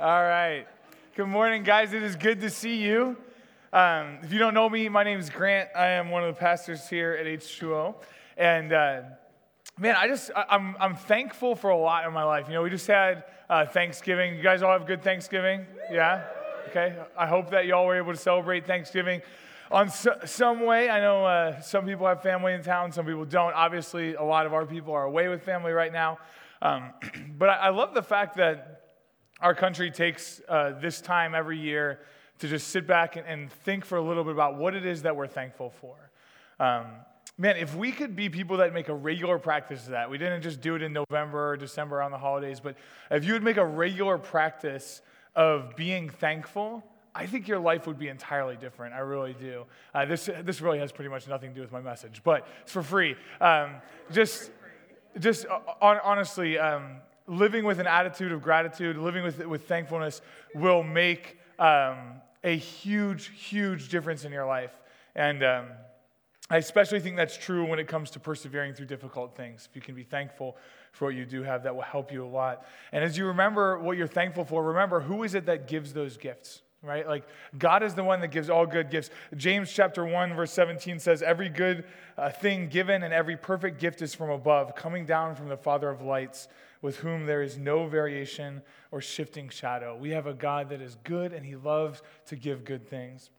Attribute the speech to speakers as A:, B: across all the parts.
A: All right. Good morning, guys. It is good to see you. Um, if you don't know me, my name is Grant. I am one of the pastors here at H2O. And uh, man, I just, I, I'm, I'm thankful for a lot in my life. You know, we just had uh, Thanksgiving. You guys all have good Thanksgiving? Yeah? Okay. I hope that y'all were able to celebrate Thanksgiving on so, some way. I know uh, some people have family in town, some people don't. Obviously, a lot of our people are away with family right now. Um, but I, I love the fact that our country takes uh, this time every year to just sit back and, and, think for a little bit about what it is that we're thankful for. Um, man, if we could be people that make a regular practice of that, we didn't just do it in November or December on the holidays, but if you would make a regular practice of being thankful, I think your life would be entirely different. I really do. Uh, this, this really has pretty much nothing to do with my message, but it's for free. Um, just, just uh, honestly, um, living with an attitude of gratitude, living with, with thankfulness will make um, a huge, huge difference in your life. And um, I especially think that's true when it comes to persevering through difficult things. If you can be thankful for what you do have, that will help you a lot. And as you remember what you're thankful for, remember who is it that gives those gifts? right? Like God is the one that gives all good gifts. James chapter 1 verse 17 says every good uh, thing given and every perfect gift is from above, coming down from the Father of lights, with whom there is no variation or shifting shadow. We have a God that is good and he loves to give good things.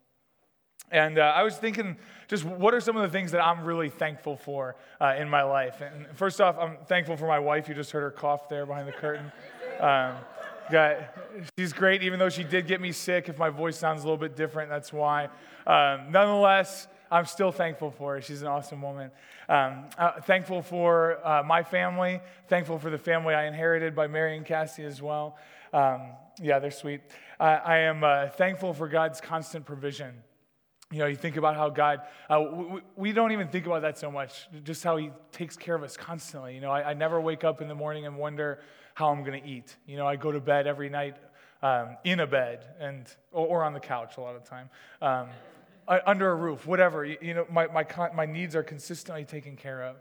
A: And uh, I was thinking, just what are some of the things that I'm really thankful for uh, in my life? And first off, I'm thankful for my wife. You just heard her cough there behind the curtain. Um, got, she's great, even though she did get me sick. If my voice sounds a little bit different, that's why. Um, nonetheless, I'm still thankful for her. She's an awesome woman. Um, uh, thankful for uh, my family. Thankful for the family I inherited by Mary and Cassie as well. Um, yeah, they're sweet. Uh, I am uh, thankful for God's constant provision. You know, you think about how God, uh, we, we, don't even think about that so much, just how He takes care of us constantly. You know, I, I never wake up in the morning and wonder how I'm going to eat. You know, I go to bed every night um, in a bed and, or, or, on the couch a lot of the time. Um, under a roof, whatever. You, know, my, my, my needs are consistently taken care of.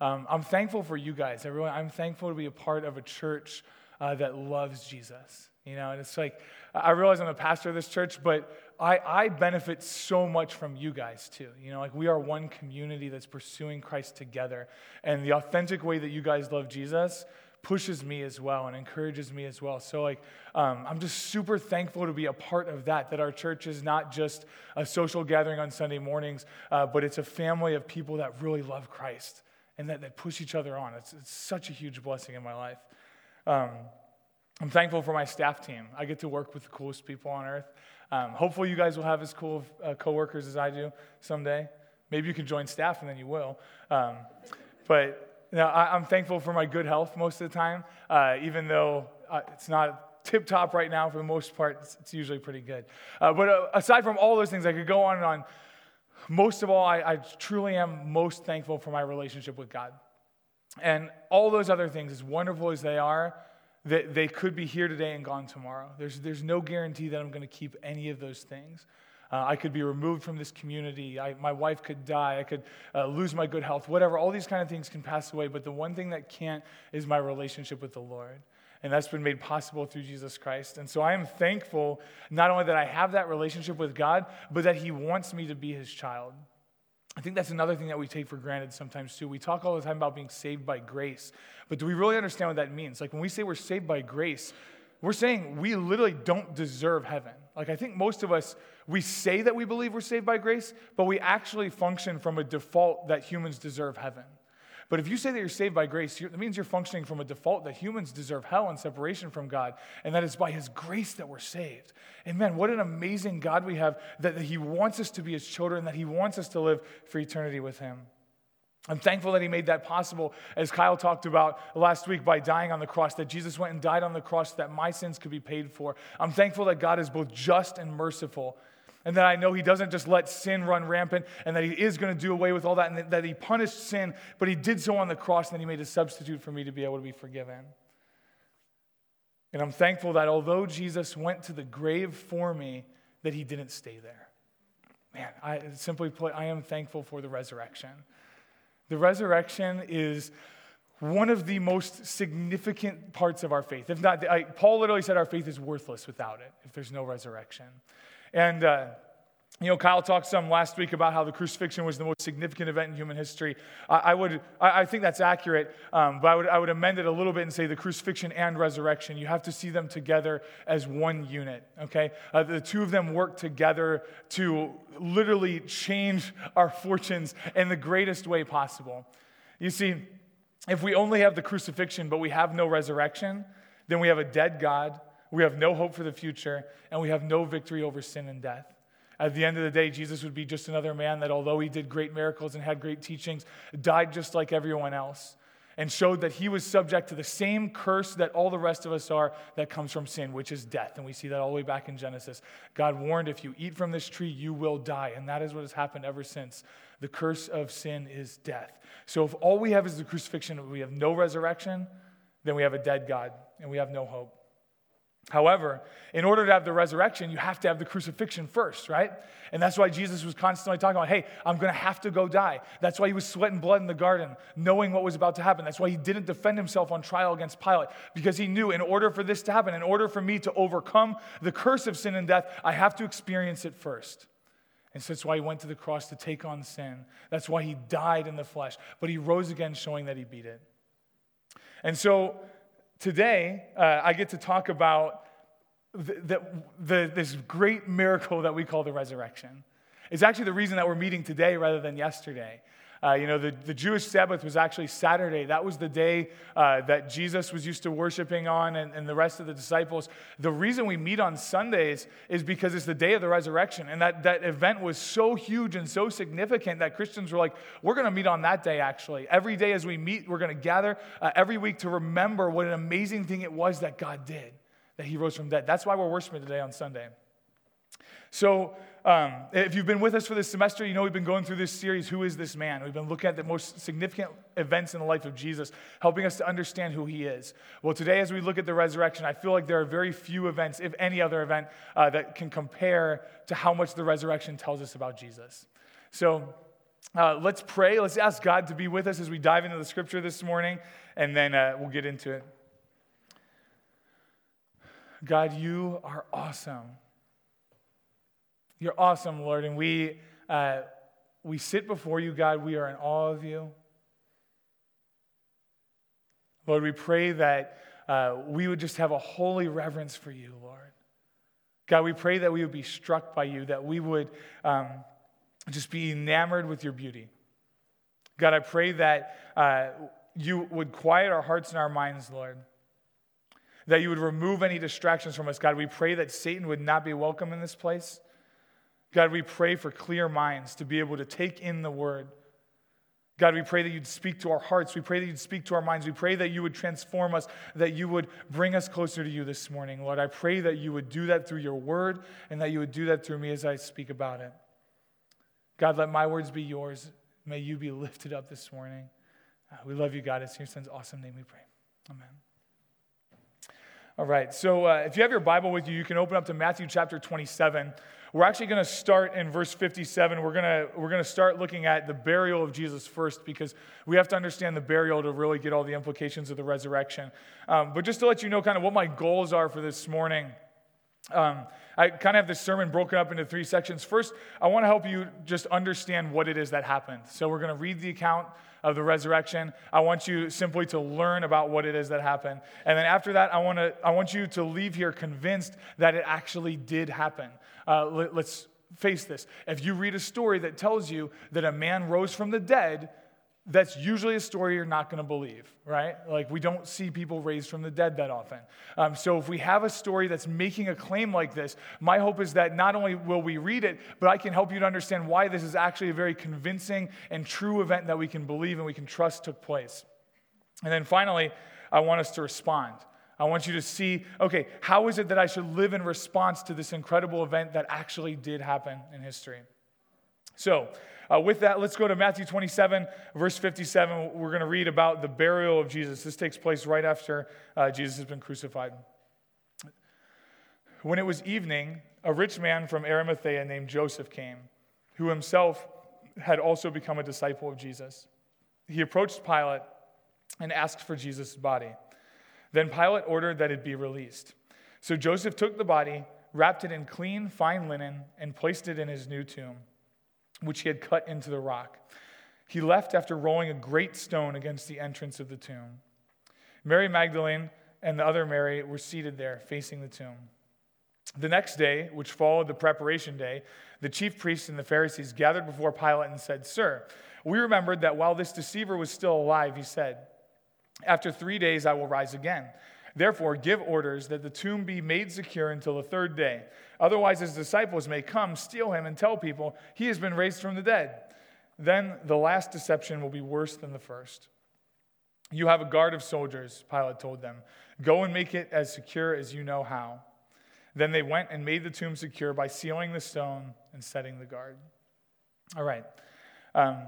A: Um, I'm thankful for you guys, everyone. I'm thankful to be a part of a church uh, that loves Jesus. You know, and it's like, I realize I'm a pastor of this church, but I, I benefit so much from you guys too. You know, like we are one community that's pursuing Christ together. And the authentic way that you guys love Jesus pushes me as well and encourages me as well. So, like, um, I'm just super thankful to be a part of that, that our church is not just a social gathering on Sunday mornings, uh, but it's a family of people that really love Christ and that, that push each other on. It's, it's such a huge blessing in my life. Um, I'm thankful for my staff team. I get to work with the coolest people on earth. Um, hopefully, you guys will have as cool uh, coworkers as I do someday. Maybe you can join staff and then you will. Um, but now, I, am thankful for my good health most of the time, uh, even though uh, it's not tip top right now for the most part, it's, it's usually pretty good. Uh, but uh, aside from all those things, I could go on and on. Most of all, I, I truly am most thankful for my relationship with God. And all those other things, as wonderful as they are, that they could be here today and gone tomorrow. There's, there's no guarantee that I'm going to keep any of those things. Uh, I could be removed from this community. I, my wife could die. I could uh, lose my good health, whatever. All these kind of things can pass away. But the one thing that can't is my relationship with the Lord. And that's been made possible through Jesus Christ. And so I am thankful not only that I have that relationship with God, but that He wants me to be His child. I think that's another thing that we take for granted sometimes too. We talk all the time about being saved by grace, but do we really understand what that means? Like when we say we're saved by grace, we're saying we literally don't deserve heaven. Like, I think most of us, we say that we believe we're saved by grace, but we actually function from a default that humans deserve heaven. But if you say that you're saved by grace, that means you're functioning from a default that humans deserve hell and separation from God, and that it's by His grace that we're saved. And man, what an amazing God we have that He wants us to be His children, that He wants us to live for eternity with Him. I'm thankful that he made that possible, as Kyle talked about last week, by dying on the cross, that Jesus went and died on the cross that my sins could be paid for. I'm thankful that God is both just and merciful, and that I know he doesn't just let sin run rampant, and that he is going to do away with all that, and that he punished sin, but he did so on the cross, and he made a substitute for me to be able to be forgiven. And I'm thankful that although Jesus went to the grave for me, that he didn't stay there. Man, I simply put, I am thankful for the resurrection. The resurrection is one of the most significant parts of our faith. If not, I, Paul literally said our faith is worthless without it, if there's no resurrection. And, uh, you know, Kyle talked some last week about how the crucifixion was the most significant event in human history. I, I would, I, I, think that's accurate, um, but I would, I would amend it a little bit and say the crucifixion and resurrection. You have to see them together as one unit. Okay, uh, the two of them work together to literally change our fortunes in the greatest way possible. You see, if we only have the crucifixion but we have no resurrection, then we have a dead God. We have no hope for the future, and we have no victory over sin and death. At the end of the day, Jesus would be just another man that, although he did great miracles and had great teachings, died just like everyone else and showed that he was subject to the same curse that all the rest of us are that comes from sin, which is death. And we see that all the way back in Genesis. God warned, if you eat from this tree, you will die. And that is what has happened ever since. The curse of sin is death. So if all we have is the crucifixion, we have no resurrection, then we have a dead God and we have no hope. However, in order to have the resurrection, you have to have the crucifixion first, right? And that's why Jesus was constantly talking about, hey, I'm going to have to go die. That's why he was sweating blood in the garden, knowing what was about to happen. That's why he didn't defend himself on trial against Pilate, because he knew in order for this to happen, in order for me to overcome the curse of sin and death, I have to experience it first. And so that's why he went to the cross to take on sin. That's why he died in the flesh. But he rose again, showing that he beat it. And so today, uh, I get to talk about the, the, this great miracle that we call the resurrection. It's actually the reason that we're meeting today rather than yesterday. Uh, you know, the, the Jewish Sabbath was actually Saturday. That was the day uh, that Jesus was used to worshiping on and, and the rest of the disciples. The reason we meet on Sundays is because it's the day of the resurrection. And that, that event was so huge and so significant that Christians were like, we're going to meet on that day, actually. Every day as we meet, we're going to gather uh, every week to remember what an amazing thing it was that God did, that He rose from dead. That's why we're worshiping today on Sunday. So, um, if you've been with us for this semester, you know we've been going through this series, Who is This Man? We've been looking at the most significant events in the life of Jesus, helping us to understand who he is. Well, today, as we look at the resurrection, I feel like there are very few events, if any other event, uh, that can compare to how much the resurrection tells us about Jesus. So, uh, let's pray. Let's ask God to be with us as we dive into the scripture this morning, and then uh, we'll get into it. God, you are awesome. You're awesome, Lord, and we, uh, we sit before you, God. We are in awe of you. Lord, we pray that uh, we would just have a holy reverence for you, Lord. God, we pray that we would be struck by you, that we would um, just be enamored with your beauty. God, I pray that uh, you would quiet our hearts and our minds, Lord. That you would remove any distractions from us. God, we pray that Satan would not be welcome in this place. God, we pray for clear minds to be able to take in the word. God, we pray that you'd speak to our hearts. We pray that you'd speak to our minds. We pray that you would transform us, that you would bring us closer to you this morning. Lord, I pray that you would do that through your word and that you would do that through me as I speak about it. God, let my words be yours. May you be lifted up this morning. Uh, we love you, God. It's in your son's awesome name we pray. Amen. All right, so uh, if you have your Bible with you, you can open up to Matthew chapter 27. We're actually going to start in verse 57. We're going to we're going to start looking at the burial of Jesus first because we have to understand the burial to really get all the implications of the resurrection. Um, but just to let you know kind of what my goals are for this morning. Um, I kind of have this sermon broken up into three sections. First, I want to help you just understand what it is that happened. So, we're going to read the account of the resurrection. I want you simply to learn about what it is that happened. And then after that, I want, to, I want you to leave here convinced that it actually did happen. Uh, let, let's face this. If you read a story that tells you that a man rose from the dead, that's usually a story you're not going to believe, right? Like, we don't see people raised from the dead that often. Um, so, if we have a story that's making a claim like this, my hope is that not only will we read it, but I can help you to understand why this is actually a very convincing and true event that we can believe and we can trust took place. And then finally, I want us to respond. I want you to see okay, how is it that I should live in response to this incredible event that actually did happen in history? So, uh, with that, let's go to Matthew 27, verse 57. We're going to read about the burial of Jesus. This takes place right after uh, Jesus has been crucified. When it was evening, a rich man from Arimathea named Joseph came, who himself had also become a disciple of Jesus. He approached Pilate and asked for Jesus' body. Then Pilate ordered that it be released. So Joseph took the body, wrapped it in clean, fine linen, and placed it in his new tomb, which he had cut into the rock. He left after rolling a great stone against the entrance of the tomb. Mary Magdalene and the other Mary were seated there, facing the tomb. The next day, which followed the preparation day, the chief priests and the Pharisees gathered before Pilate and said, Sir, we remembered that while this deceiver was still alive, he said, After three days I will rise again. Therefore, give orders that the tomb be made secure until the third day. Otherwise, his disciples may come, steal him, and tell people he has been raised from the dead. Then the last deception will be worse than the first. You have a guard of soldiers, Pilate told them. Go and make it as secure as you know how. Then they went and made the tomb secure by sealing the stone and setting the guard. All right. Um,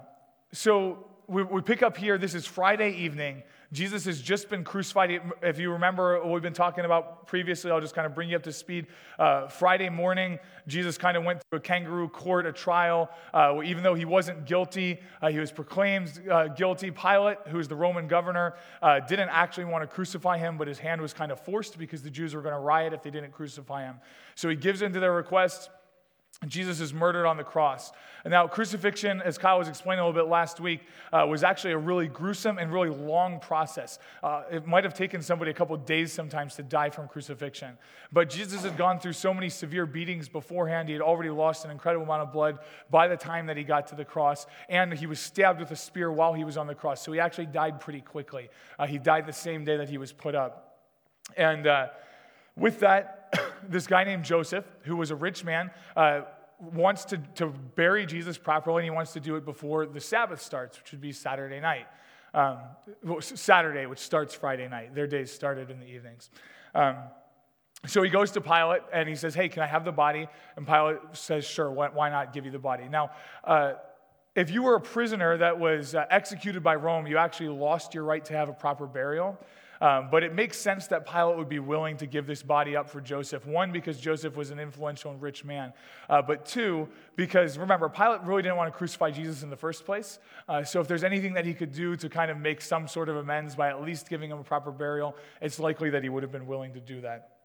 A: so we, we pick up here. This is Friday evening. Jesus has just been crucified. If you remember what we've been talking about previously, I'll just kind of bring you up to speed. Uh, Friday morning, Jesus kind of went through a kangaroo court, a trial. Uh, even though he wasn't guilty, uh, he was proclaimed uh, guilty. Pilate, who is the Roman governor, uh, didn't actually want to crucify him, but his hand was kind of forced because the Jews were going to riot if they didn't crucify him. So he gives in to their request. Jesus is murdered on the cross. And now, crucifixion, as Kyle was explaining a little bit last week, uh, was actually a really gruesome and really long process. Uh, it might have taken somebody a couple days sometimes to die from crucifixion. But Jesus had gone through so many severe beatings beforehand. He had already lost an incredible amount of blood by the time that he got to the cross. And he was stabbed with a spear while he was on the cross. So he actually died pretty quickly. Uh, he died the same day that he was put up. And uh, with that, this guy named Joseph, who was a rich man, uh, wants to, to bury Jesus properly, and he wants to do it before the Sabbath starts, which would be Saturday night. Um, Saturday, which starts Friday night. Their days started in the evenings. Um, so he goes to Pilate and he says, Hey, can I have the body? And Pilate says, Sure, why not give you the body? Now, uh, if you were a prisoner that was uh, executed by Rome, you actually lost your right to have a proper burial. Um, but it makes sense that Pilate would be willing to give this body up for Joseph. One, because Joseph was an influential and rich man. Uh, but two, because remember, Pilate really didn't want to crucify Jesus in the first place. Uh, so if there's anything that he could do to kind of make some sort of amends by at least giving him a proper burial, it's likely that he would have been willing to do that.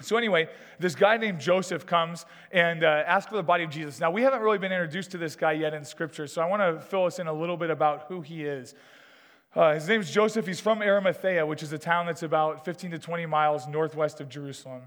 A: So, anyway, this guy named Joseph comes and uh, asks for the body of Jesus. Now, we haven't really been introduced to this guy yet in Scripture, so I want to fill us in a little bit about who he is. Uh, his name's Joseph. He's from Arimathea, which is a town that's about 15 to 20 miles northwest of Jerusalem.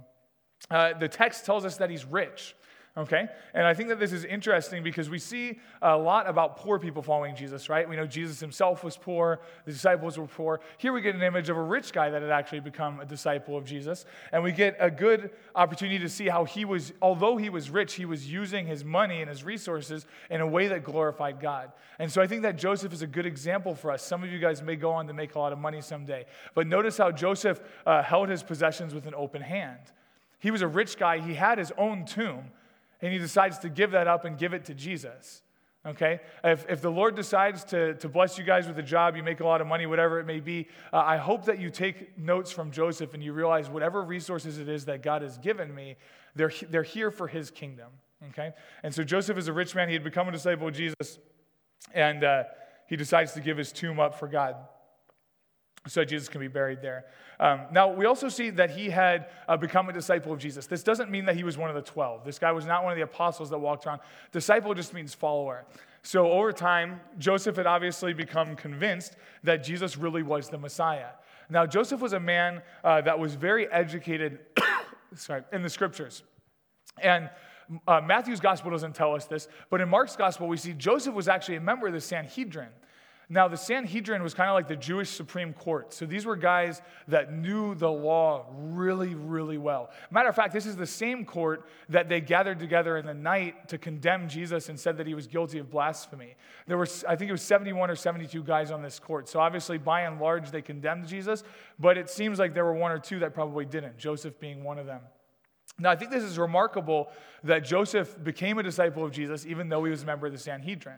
A: Uh, the text tells us that he's rich. Okay? And I think that this is interesting because we see a lot about poor people following Jesus, right? We know Jesus himself was poor, the disciples were poor. Here we get an image of a rich guy that had actually become a disciple of Jesus. And we get a good opportunity to see how he was, although he was rich, he was using his money and his resources in a way that glorified God. And so I think that Joseph is a good example for us. Some of you guys may go on to make a lot of money someday. But notice how Joseph uh, held his possessions with an open hand. He was a rich guy, he had his own tomb and he decides to give that up and give it to Jesus. Okay? If, if the Lord decides to, to bless you guys with a job, you make a lot of money, whatever it may be, uh, I hope that you take notes from Joseph and you realize whatever resources it is that God has given me, they're, they're here for his kingdom. Okay? And so Joseph is a rich man. He had become a disciple of Jesus, and uh, he decides to give his tomb up for God so Jesus can be buried there. Um, now, we also see that he had uh, become a disciple of Jesus. This doesn't mean that he was one of the 12. This guy was not one of the apostles that walked around. Disciple just means follower. So, over time, Joseph had obviously become convinced that Jesus really was the Messiah. Now, Joseph was a man uh, that was very educated sorry, in the scriptures. And uh, Matthew's gospel doesn't tell us this, but in Mark's gospel, we see Joseph was actually a member of the Sanhedrin. Now, the Sanhedrin was kind of like the Jewish Supreme Court. So these were guys that knew the law really, really well. Matter of fact, this is the same court that they gathered together in the night to condemn Jesus and said that he was guilty of blasphemy. There were, I think it was 71 or 72 guys on this court. So obviously, by and large, they condemned Jesus, but it seems like there were one or two that probably didn't, Joseph being one of them. Now, I think this is remarkable that Joseph became a disciple of Jesus even though he was a member of the Sanhedrin.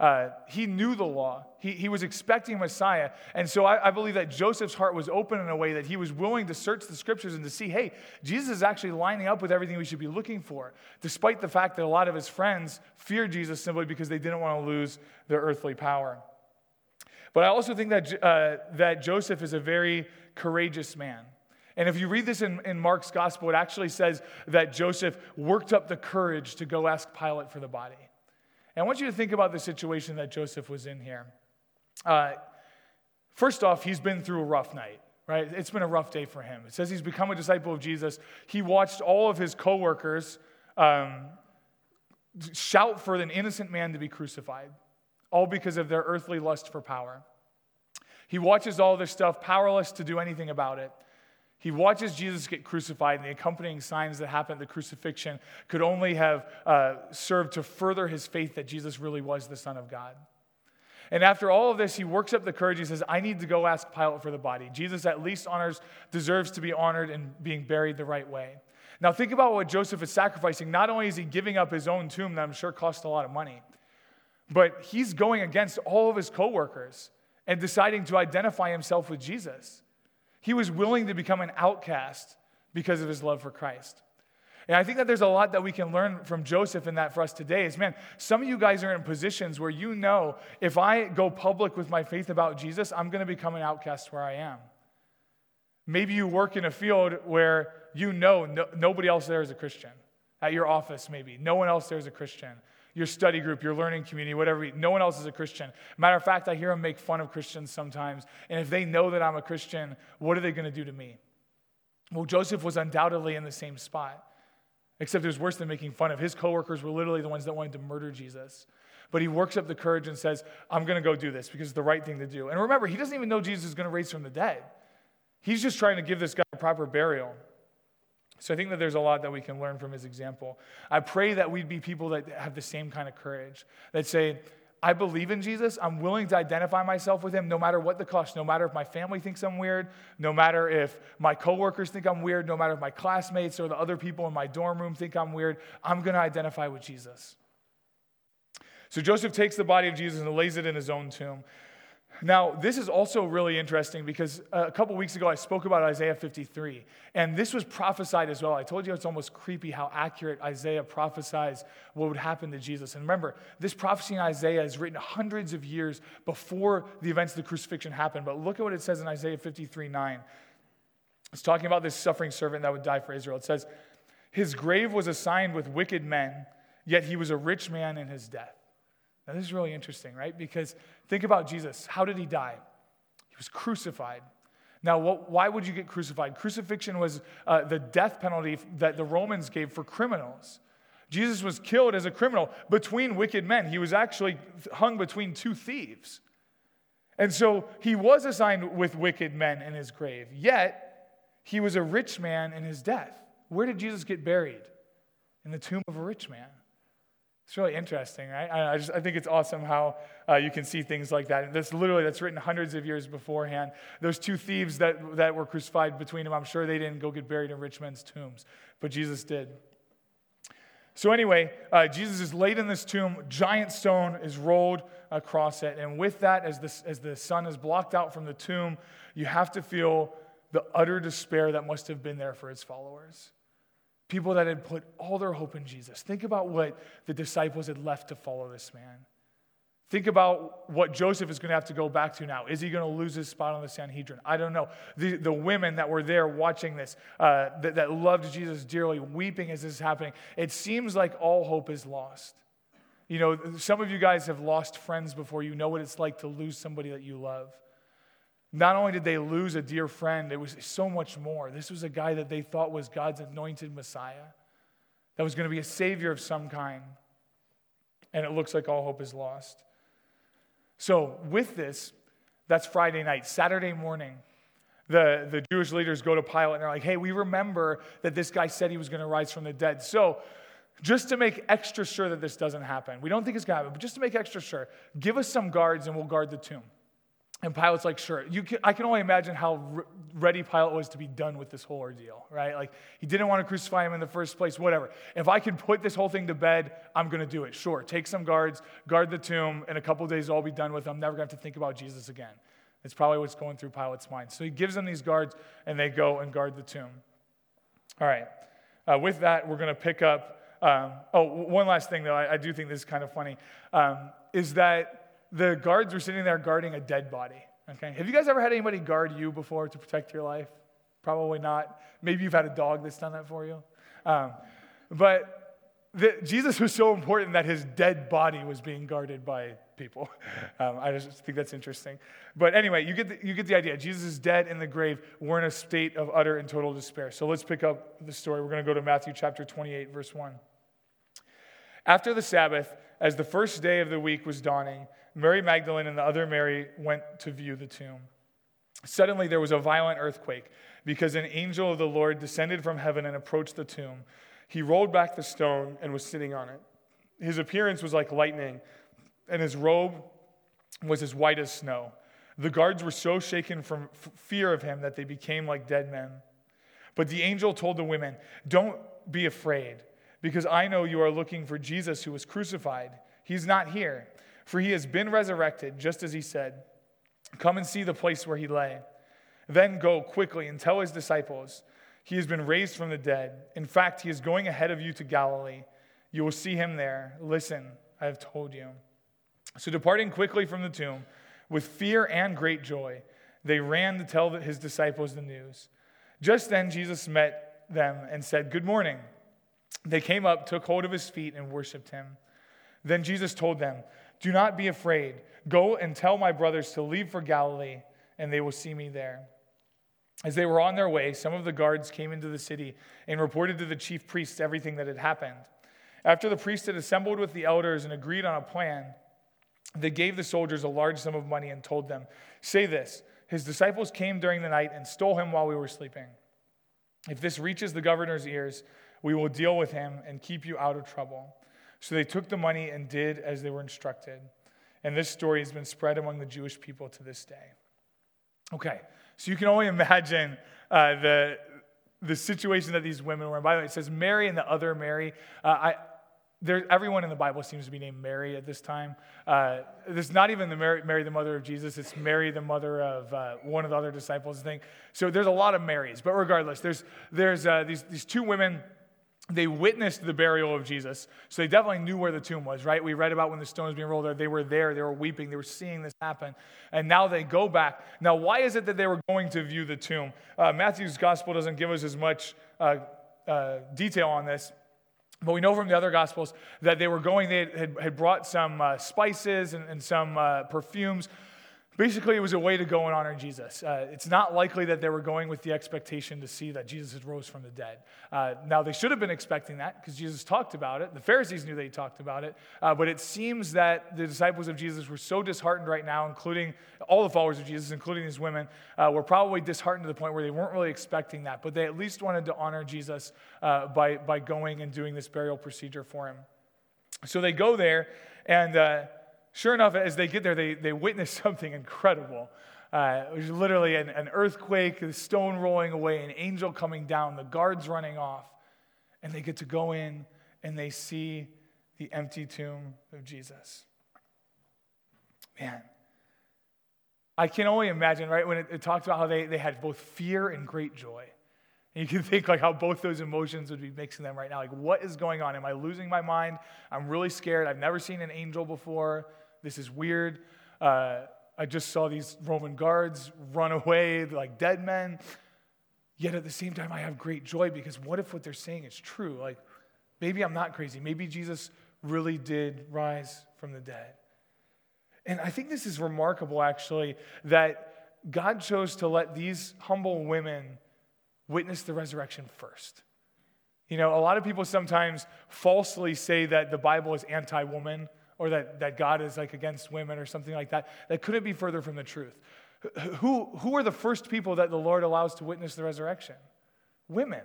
A: Uh, he knew the law. He, he was expecting Messiah. And so I, I, believe that Joseph's heart was open in a way that he was willing to search the scriptures and to see, hey, Jesus is actually lining up with everything we should be looking for, despite the fact that a lot of his friends feared Jesus simply because they didn't want to lose their earthly power. But I also think that, uh, that Joseph is a very courageous man. And if you read this in, in Mark's gospel, it actually says that Joseph worked up the courage to go ask Pilate for the body. And I want you to think about the situation that Joseph was in here. Uh, first off, he's been through a rough night, right? It's been a rough day for him. It says he's become a disciple of Jesus. He watched all of his coworkers um, shout for an innocent man to be crucified, all because of their earthly lust for power. He watches all this stuff, powerless to do anything about it. He watches Jesus get crucified, and the accompanying signs that happen at the crucifixion could only have uh, served to further his faith that Jesus really was the Son of God. And after all of this, he works up the courage. He says, I need to go ask Pilate for the body. Jesus at least honors, deserves to be honored and being buried the right way. Now, think about what Joseph is sacrificing. Not only is he giving up his own tomb that I'm sure cost a lot of money, but he's going against all of his coworkers and deciding to identify himself with Jesus. He was willing to become an outcast because of his love for Christ. And I think that there's a lot that we can learn from Joseph in that for us today. Is man, some of you guys are in positions where you know if I go public with my faith about Jesus, I'm going to become an outcast where I am. Maybe you work in a field where you know no, nobody else there is a Christian. At your office, maybe. No one else there is a Christian. Your study group, your learning community, whatever. No one else is a Christian. Matter of fact, I hear them make fun of Christians sometimes. And if they know that I'm a Christian, what are they going to do to me? Well, Joseph was undoubtedly in the same spot. Except it was worse than making fun of. His coworkers were literally the ones that wanted to murder Jesus. But he works up the courage and says, I'm going to go do this because it's the right thing to do. And remember, he doesn't even know Jesus is going to raise from the dead. He's just trying to give this guy a proper burial. So I think that there's a lot that we can learn from his example. I pray that we'd be people that have the same kind of courage, that say, I believe in Jesus. I'm willing to identify myself with him no matter what the cost, no matter if my family thinks I'm weird, no matter if my coworkers think I'm weird, no matter if my classmates or the other people in my dorm room think I'm weird. I'm going to identify with Jesus. So Joseph takes the body of Jesus and lays it in his own tomb. Now, this is also really interesting because uh, a couple weeks ago I spoke about Isaiah 53, and this was prophesied as well. I told you it's almost creepy how accurate Isaiah prophesies what would happen to Jesus. And remember, this prophecy in Isaiah is written hundreds of years before the events of the crucifixion happened. But look at what it says in Isaiah 53 9. It's talking about this suffering servant that would die for Israel. It says, His grave was assigned with wicked men, yet he was a rich man in his death. Now, this is really interesting, right? Because think about Jesus. How did he die? He was crucified. Now, what, why would you get crucified? Crucifixion was uh, the death penalty that the Romans gave for criminals. Jesus was killed as a criminal between wicked men. He was actually hung between two thieves. And so he was assigned with wicked men in his grave, yet he was a rich man in his death. Where did Jesus get buried? In the tomb of a rich man. It's really interesting, right? I, just, I think it's awesome how uh, you can see things like that. That's literally, that's written hundreds of years beforehand. Those two thieves that, that were crucified between them, I'm sure they didn't go get buried in rich men's tombs, but Jesus did. So, anyway, uh, Jesus is laid in this tomb. Giant stone is rolled across it. And with that, as the, as the sun is blocked out from the tomb, you have to feel the utter despair that must have been there for his followers. People that had put all their hope in Jesus. Think about what the disciples had left to follow this man. Think about what Joseph is going to have to go back to now. Is he going to lose his spot on the Sanhedrin? I don't know. The, the women that were there watching this, uh, that, that loved Jesus dearly, weeping as this is happening, it seems like all hope is lost. You know, some of you guys have lost friends before. You know what it's like to lose somebody that you love. Not only did they lose a dear friend, it was so much more. This was a guy that they thought was God's anointed Messiah, that was going to be a savior of some kind. And it looks like all hope is lost. So, with this, that's Friday night. Saturday morning, the, the Jewish leaders go to Pilate and they're like, hey, we remember that this guy said he was going to rise from the dead. So, just to make extra sure that this doesn't happen, we don't think it's going to happen, but just to make extra sure, give us some guards and we'll guard the tomb. And Pilate's like, sure. You can, I can only imagine how re- ready Pilate was to be done with this whole ordeal, right? Like, he didn't want to crucify him in the first place, whatever. If I can put this whole thing to bed, I'm going to do it. Sure. Take some guards, guard the tomb. In a couple days, I'll be done with it. I'm never going to have to think about Jesus again. It's probably what's going through Pilate's mind. So he gives them these guards, and they go and guard the tomb. All right. Uh, with that, we're going to pick up. Um, oh, one last thing, though, I, I, do think this is kind of funny, um, is that the guards were sitting there guarding a dead body. Okay? Have you guys ever had anybody guard you before to protect your life? Probably not. Maybe you've had a dog that's done that for you. Um, but the, Jesus was so important that his dead body was being guarded by people. Um, I just think that's interesting. But anyway, you get, the, you get the idea. Jesus is dead in the grave. We're in a state of utter and total despair. So let's pick up the story. We're going to go to Matthew chapter 28, verse 1. After the Sabbath, as the first day of the week was dawning, Mary Magdalene and the other Mary went to view the tomb. Suddenly there was a violent earthquake because an angel of the Lord descended from heaven and approached the tomb. He rolled back the stone and was sitting on it. His appearance was like lightning, and his robe was as white as snow. The guards were so shaken from fear of him that they became like dead men. But the angel told the women, Don't be afraid, because I know you are looking for Jesus who was crucified. He's not here, for he has been resurrected, just as he said. Come and see the place where he lay. Then go quickly and tell his disciples, He has been raised from the dead. In fact, he is going ahead of you to Galilee. You will see him there. Listen, I have told you. So, departing quickly from the tomb, with fear and great joy, they ran to tell his disciples the news. Just then, Jesus met them and said, Good morning. They came up, took hold of his feet, and worshiped him. Then Jesus told them, Do not be afraid. Go and tell my brothers to leave for Galilee, and they will see me there. As they were on their way, some of the guards came into the city and reported to the chief priests everything that had happened. After the priests had assembled with the elders and agreed on a plan, they gave the soldiers a large sum of money and told them, Say this His disciples came during the night and stole him while we were sleeping. If this reaches the governor's ears, we will deal with him and keep you out of trouble. So they took the money and did as they were instructed. And this story has been spread among the Jewish people to this day. Okay, so you can only imagine uh, the, the situation that these women were in. By the way, it says Mary and the other Mary. Uh, I, there, everyone in the Bible seems to be named Mary at this time. Uh, not even the Mary, Mary, the mother of Jesus. It's Mary, the mother of uh, one of the other disciples. I think so. There's a lot of Marys, but regardless, there's there's uh, these these two women they witnessed the burial of Jesus. So they definitely knew where the tomb was, right? We read about when the stones being rolled there. They were there, they were weeping, they were seeing this happen. And now they go back. Now, why is it that they were going to view the tomb? Uh, Matthew's gospel doesn't give us as much uh, uh, detail on this. But we know from the other gospels that they were going, they had, had brought some uh, spices and, and some uh, perfumes Basically, it was a way to go and honor Jesus. Uh, it's not likely that they were going with the expectation to see that Jesus had rose from the dead. Uh, now, they should have been expecting that because Jesus talked about it. The Pharisees knew he talked about it. Uh, but it seems that the disciples of Jesus were so disheartened right now, including all the followers of Jesus, including these women, uh, were probably disheartened to the point where they weren't really expecting that. But they at least wanted to honor Jesus uh, by, by going and doing this burial procedure for him. So they go there and uh, Sure enough, as they get there, they, they witness something incredible. Uh, it was literally an, an earthquake, the stone rolling away, an angel coming down, the guards running off. And they get to go in and they see the empty tomb of Jesus. Man, I can only imagine, right, when it, it talks about how they, they had both fear and great joy. And you can think like how both those emotions would be mixing them right now. Like, what is going on? Am I losing my mind? I'm really scared. I've never seen an angel before. This is weird. Uh, I just saw these Roman guards run away like dead men. Yet at the same time, I have great joy because what if what they're saying is true? Like, maybe I'm not crazy. Maybe Jesus really did rise from the dead. And I think this is remarkable, actually, that God chose to let these humble women witness the resurrection first. You know, a lot of people sometimes falsely say that the Bible is anti woman or that, that God is like against women or something like that. That couldn't be further from the truth. Who, who are the first people that the Lord allows to witness the resurrection? Women,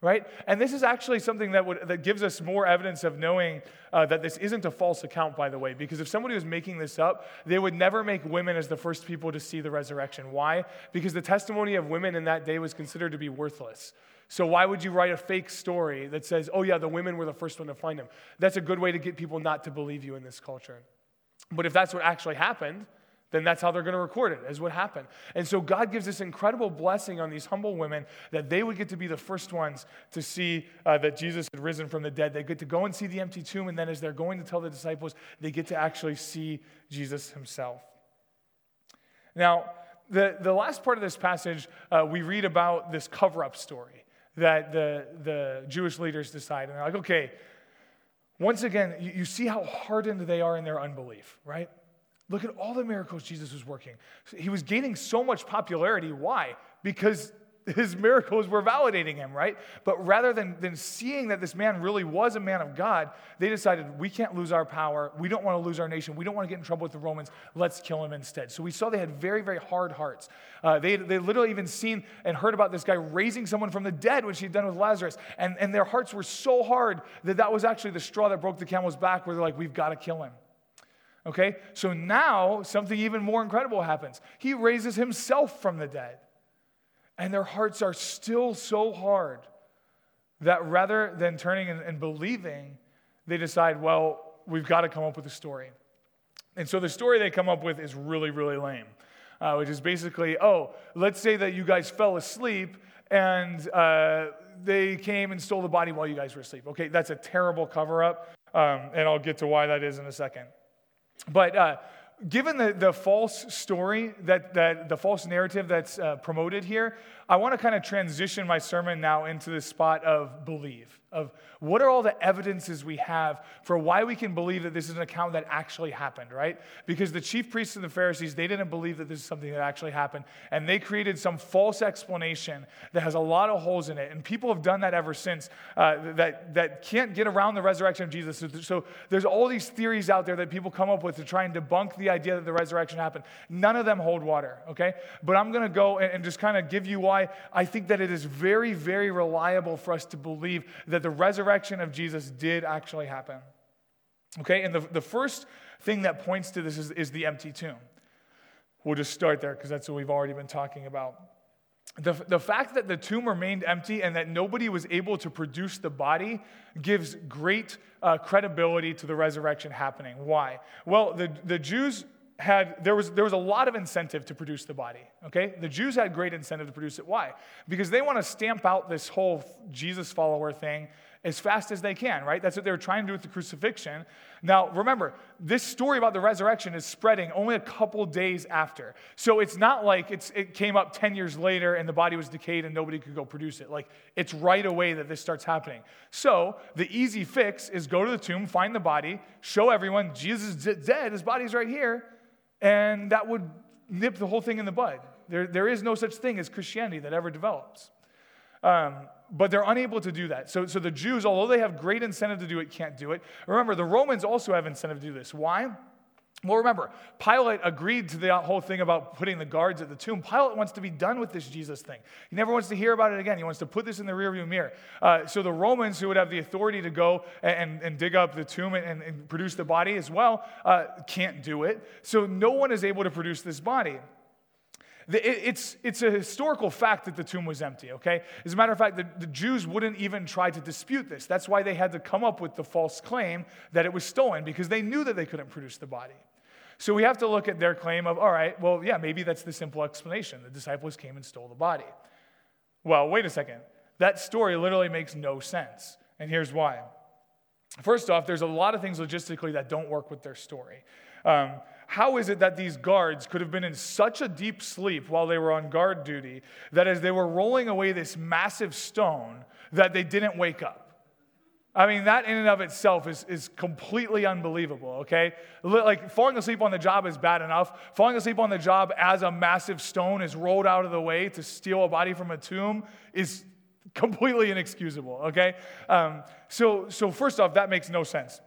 A: right? And this is actually something that, would, that gives us more evidence of knowing uh, that this isn't a false account, by the way, because if somebody was making this up, they would never make women as the first people to see the resurrection. Why? Because the testimony of women in that day was considered to be worthless. So, why would you write a fake story that says, oh, yeah, the women were the first one to find him? That's a good way to get people not to believe you in this culture. But if that's what actually happened, then that's how they're going to record it, as what happened. And so God gives this incredible blessing on these humble women that they would get to be the first ones to see uh, that Jesus had risen from the dead. They get to go and see the empty tomb, and then as they're going to tell the disciples, they get to actually see Jesus himself. Now, the, the last part of this passage, uh, we read about this cover up story that the, the Jewish leaders decide. And they're like, okay, once again, you, you see how hardened they are in their unbelief, right? Look at all the miracles Jesus was working. He was gaining so much popularity. Why? Because his miracles were validating him, right? But rather than, than seeing that this man really was a man of God, they decided we can't lose our power. We don't want to lose our nation. We don't want to get in trouble with the Romans. Let's kill him instead. So we saw they had very, very hard hearts. Uh, they, they literally even seen and heard about this guy raising someone from the dead, which he'd done with Lazarus. And, and their hearts were so hard that that was actually the straw that broke the camel's back, where they're like, we've got to kill him. Okay? So now something even more incredible happens. He raises himself from the dead. And their hearts are still so hard that rather than turning and, and believing, they decide, well, we've got to come up with a story. And so the story they come up with is really, really lame, uh, which is basically, oh, let's say that you guys fell asleep and uh, they came and stole the body while you guys were asleep. Okay, that's a terrible cover up, um, and I'll get to why that is in a second. But uh, given the, the false story, that, that the false narrative that's uh, promoted here, I want to kind of transition my sermon now into the spot of believe, of what are all the evidences we have for why we can believe that this is an account that actually happened, right? Because the chief priests and the Pharisees, they didn't believe that this is something that actually happened, and they created some false explanation that has a lot of holes in it. And people have done that ever since uh, that, that can't get around the resurrection of Jesus. So, so there's all these theories out there that people come up with to try and debunk the idea that the resurrection happened. None of them hold water, okay? But I'm going to go and, and just kind of give you why I think that it is very, very reliable for us to believe that the resurrection of Jesus did actually happen. Okay, and the, the first thing that points to this is, is the empty tomb. We'll just start there because that's what we've already been talking about. The, the fact that the tomb remained empty and that nobody was able to produce the body gives great uh, credibility to the resurrection happening. Why? Well, the, the Jews had there was there was a lot of incentive to produce the body okay? The jews had great incentive to produce it. Why? Because they want to stamp out this whole jesus follower thing as fast as they can right? That's what they were trying to do with the crucifixion. Now remember this story about the resurrection is spreading only a couple days after. So it's not like it's, it came up 10 years later and the body was decayed and nobody could go produce it. Like it's right away that this starts happening. So the easy fix is go to the tomb find the body show everyone jesus is dead his body's right here and that would nip the whole thing in the bud. There, there is no such thing as Christianity that ever develops. Um, but they're unable to do that. So, so the Jews, although they have great incentive to do it, can't do it. Remember, the Romans also have incentive to do this. Why? Well, remember, Pilate agreed to the whole thing about putting the guards at the tomb. Pilate wants to be done with this Jesus thing. He never wants to hear about it again. He wants to put this in the rearview mirror. Uh, so the Romans, who would have the authority to go and, and dig up the tomb and, and produce the body as well, uh, can't do it. So no one is able to produce this body. It's, it's a historical fact that the tomb was empty, okay? As a matter of fact, the, the, Jews wouldn't even try to dispute this. That's why they had to come up with the false claim that it was stolen, because they knew that they couldn't produce the body. So we have to look at their claim of, all right, well, yeah, maybe that's the simple explanation. The disciples came and stole the body. Well, wait a second. That story literally makes no sense. And here's why. First off, there's a lot of things logistically that don't work with their story. Um, how is it that these guards could have been in such a deep sleep while they were on guard duty that as they were rolling away this massive stone that they didn't wake up? I mean, that in and of itself is, is completely unbelievable, okay? Like, falling asleep on the job is bad enough. Falling asleep on the job as a massive stone is rolled out of the way to steal a body from a tomb is completely inexcusable, okay? Um, so, so, first off, that makes no sense.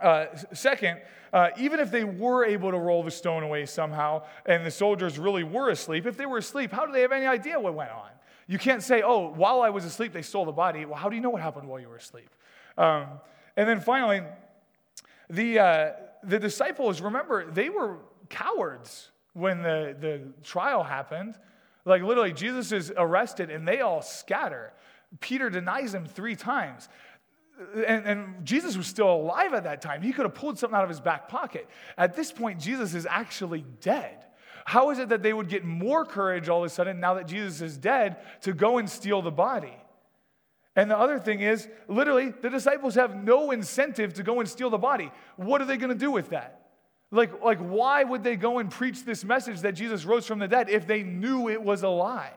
A: Uh, second, uh, even if they were able to roll the stone away somehow and the soldiers really were asleep, if they were asleep, how do they have any idea what went on? You can't say, oh, while I was asleep, they stole the body. Well, how do you know what happened while you were asleep? Um, and then finally, the, uh, the disciples, remember, they were cowards when the, the trial happened. Like literally, Jesus is arrested and they all scatter. Peter denies him three times. and, and, Jesus was still alive at that time. He could have pulled something out of his back pocket. At this point, Jesus is actually dead. How is it that they would get more courage all of a sudden now that Jesus is dead to go and steal the body? And the other thing is, literally, the disciples have no incentive to go and steal the body. What are they going to do with that? Like, like, why would they go and preach this message that Jesus rose from the dead if they knew it was a lie?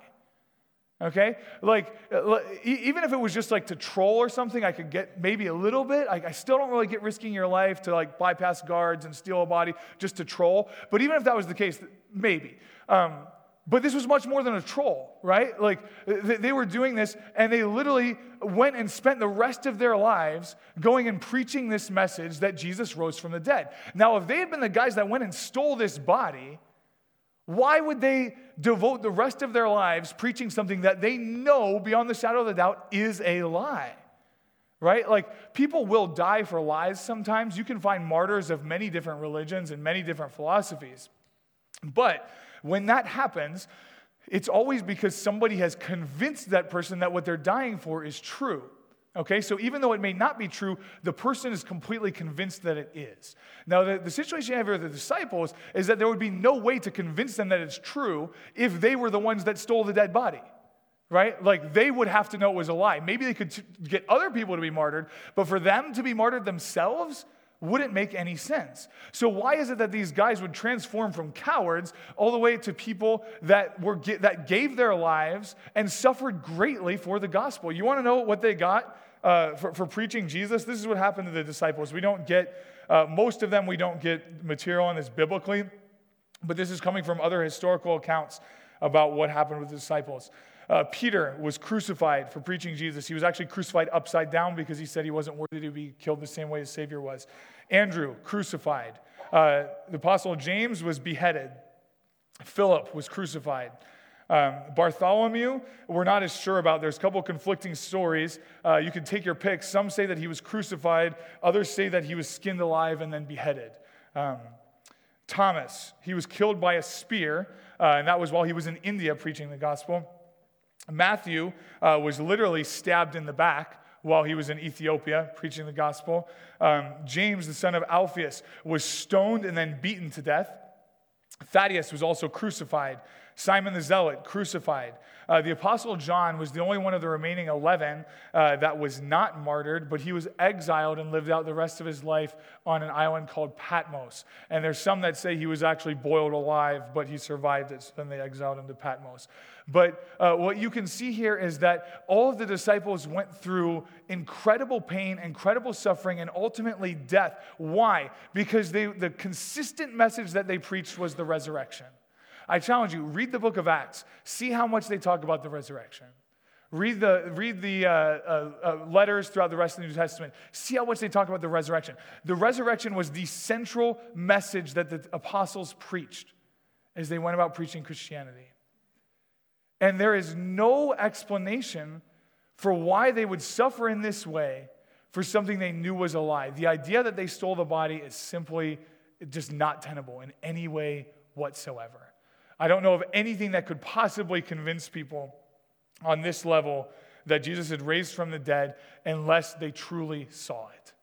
A: Okay? Like, uh, even if it was just like to troll or something, I could get maybe a little bit. I, I still don't really get risking your life to like bypass guards and steal a body just to troll. But even if that was the case, maybe. Um, but this was much more than a troll, right? Like they were doing this and they literally went and spent the rest of their lives going and preaching this message that Jesus rose from the dead. Now, if they had been the guys that went and stole this body, why would they devote the rest of their lives preaching something that they know beyond the shadow of a doubt is a lie? Right? Like people will die for lies sometimes. You can find martyrs of many different religions and many different philosophies. But when that happens, it's always because somebody has convinced that person that what they're dying for is true. Okay, so even though it may not be true, the person is completely convinced that it is. Now, the, the situation you have here with the disciples is that there would be no way to convince them that it's true if they were the ones that stole the dead body, right? Like they would have to know it was a lie. Maybe they could t- get other people to be martyred, but for them to be martyred themselves, wouldn't make any sense. So why is it that these guys would transform from cowards all the way to people that were that gave their lives and suffered greatly for the gospel? You want to know what they got uh, for, for, preaching Jesus? This is what happened to the disciples. We don't get uh, most of them. We don't get material on this biblically, but this is coming from other historical accounts about what happened with the disciples. Uh, Peter was crucified for preaching Jesus. He was actually crucified upside down because he said he wasn't worthy to be killed the same way his Savior was. Andrew, crucified. Uh, the Apostle James was beheaded. Philip was crucified. Um, Bartholomew, we're not as sure about. There's a couple conflicting stories. Uh, you can take your pick. Some say that he was crucified, others say that he was skinned alive and then beheaded. Um, Thomas, he was killed by a spear, uh, and that was while he was in India preaching the gospel. Matthew uh, was literally stabbed in the back while he was in Ethiopia preaching the gospel. Um, James, the son of Alphaeus, was stoned and then beaten to death. Thaddeus was also crucified. Simon the Zealot, crucified. Uh, the Apostle John was the only one of the remaining 11 uh, that was not martyred, but he was exiled and lived out the rest of his life on an island called Patmos. And there's some that say he was actually boiled alive, but he survived it, so then they exiled him to Patmos. But uh, what you can see here is that all of the disciples went through incredible pain, incredible suffering, and ultimately death. Why? Because they, the consistent message that they preached was the resurrection. I challenge you, read the book of Acts. See how much they talk about the resurrection. Read the, read the uh, uh, uh, letters throughout the rest of the New Testament. See how much they talk about the resurrection. The resurrection was the central message that the apostles preached as they went about preaching Christianity. And there is no explanation for why they would suffer in this way for something they knew was a lie. The idea that they stole the body is simply just not tenable in any way whatsoever. I don't know of anything that could possibly convince people on this level that Jesus had raised from the dead unless they truly saw it.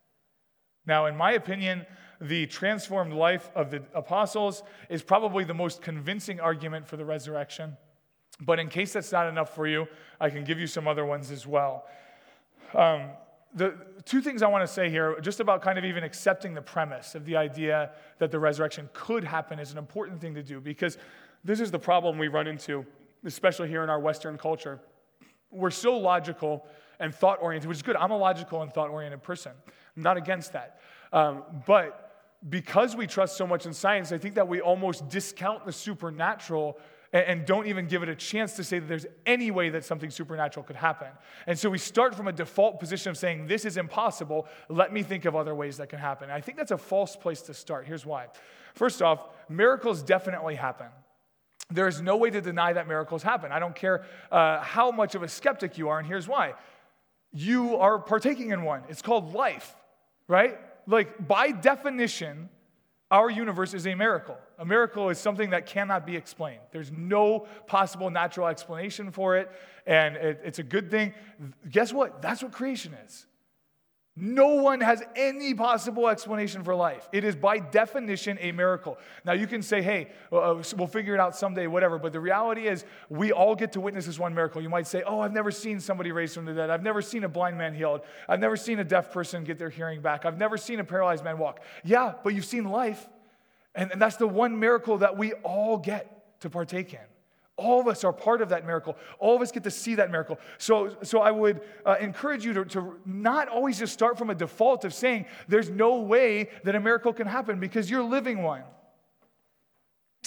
A: Now, in my opinion, the transformed life of the apostles is probably the most convincing argument for the resurrection. But in case that's not enough for you, I can give you some other ones as well. Um, the two things I want to say here, just about kind of even accepting the premise of the idea that the resurrection could happen, is an important thing to do because this is the problem we run into, especially here in our Western culture. We're so logical and thought oriented, which is good. I'm a logical and thought oriented person. I'm not against that. Um, but because we trust so much in science, I think that we almost discount the supernatural and, and don't even give it a chance to say that there's any way that something supernatural could happen. And so we start from a default position of saying, This is impossible. Let me think of other ways that can happen. I think that's a false place to start. Here's why. First off, miracles definitely happen. There is no way to deny that miracles happen. I don't care uh, how much of a skeptic you are, and here's why. You are partaking in one. It's called life, right? Like, by definition, our universe is a miracle. A miracle is something that cannot be explained. There's no possible natural explanation for it, and it, it's a good thing. Guess what? That's what creation is. No one has any possible explanation for life. It is by definition a miracle. Now, you can say, hey, uh, we'll figure it out someday, whatever. But the reality is, we all get to witness this one miracle. You might say, oh, I've never seen somebody raised from the dead. I've never seen a blind man healed. I've never seen a deaf person get their hearing back. I've never seen a paralyzed man walk. Yeah, but you've seen life. And, and that's the one miracle that we all get to partake in. All of us are part of that miracle. All of us get to see that miracle. So, so I would uh, encourage you to, to not always just start from a default of saying there's no way that a miracle can happen because you're living one.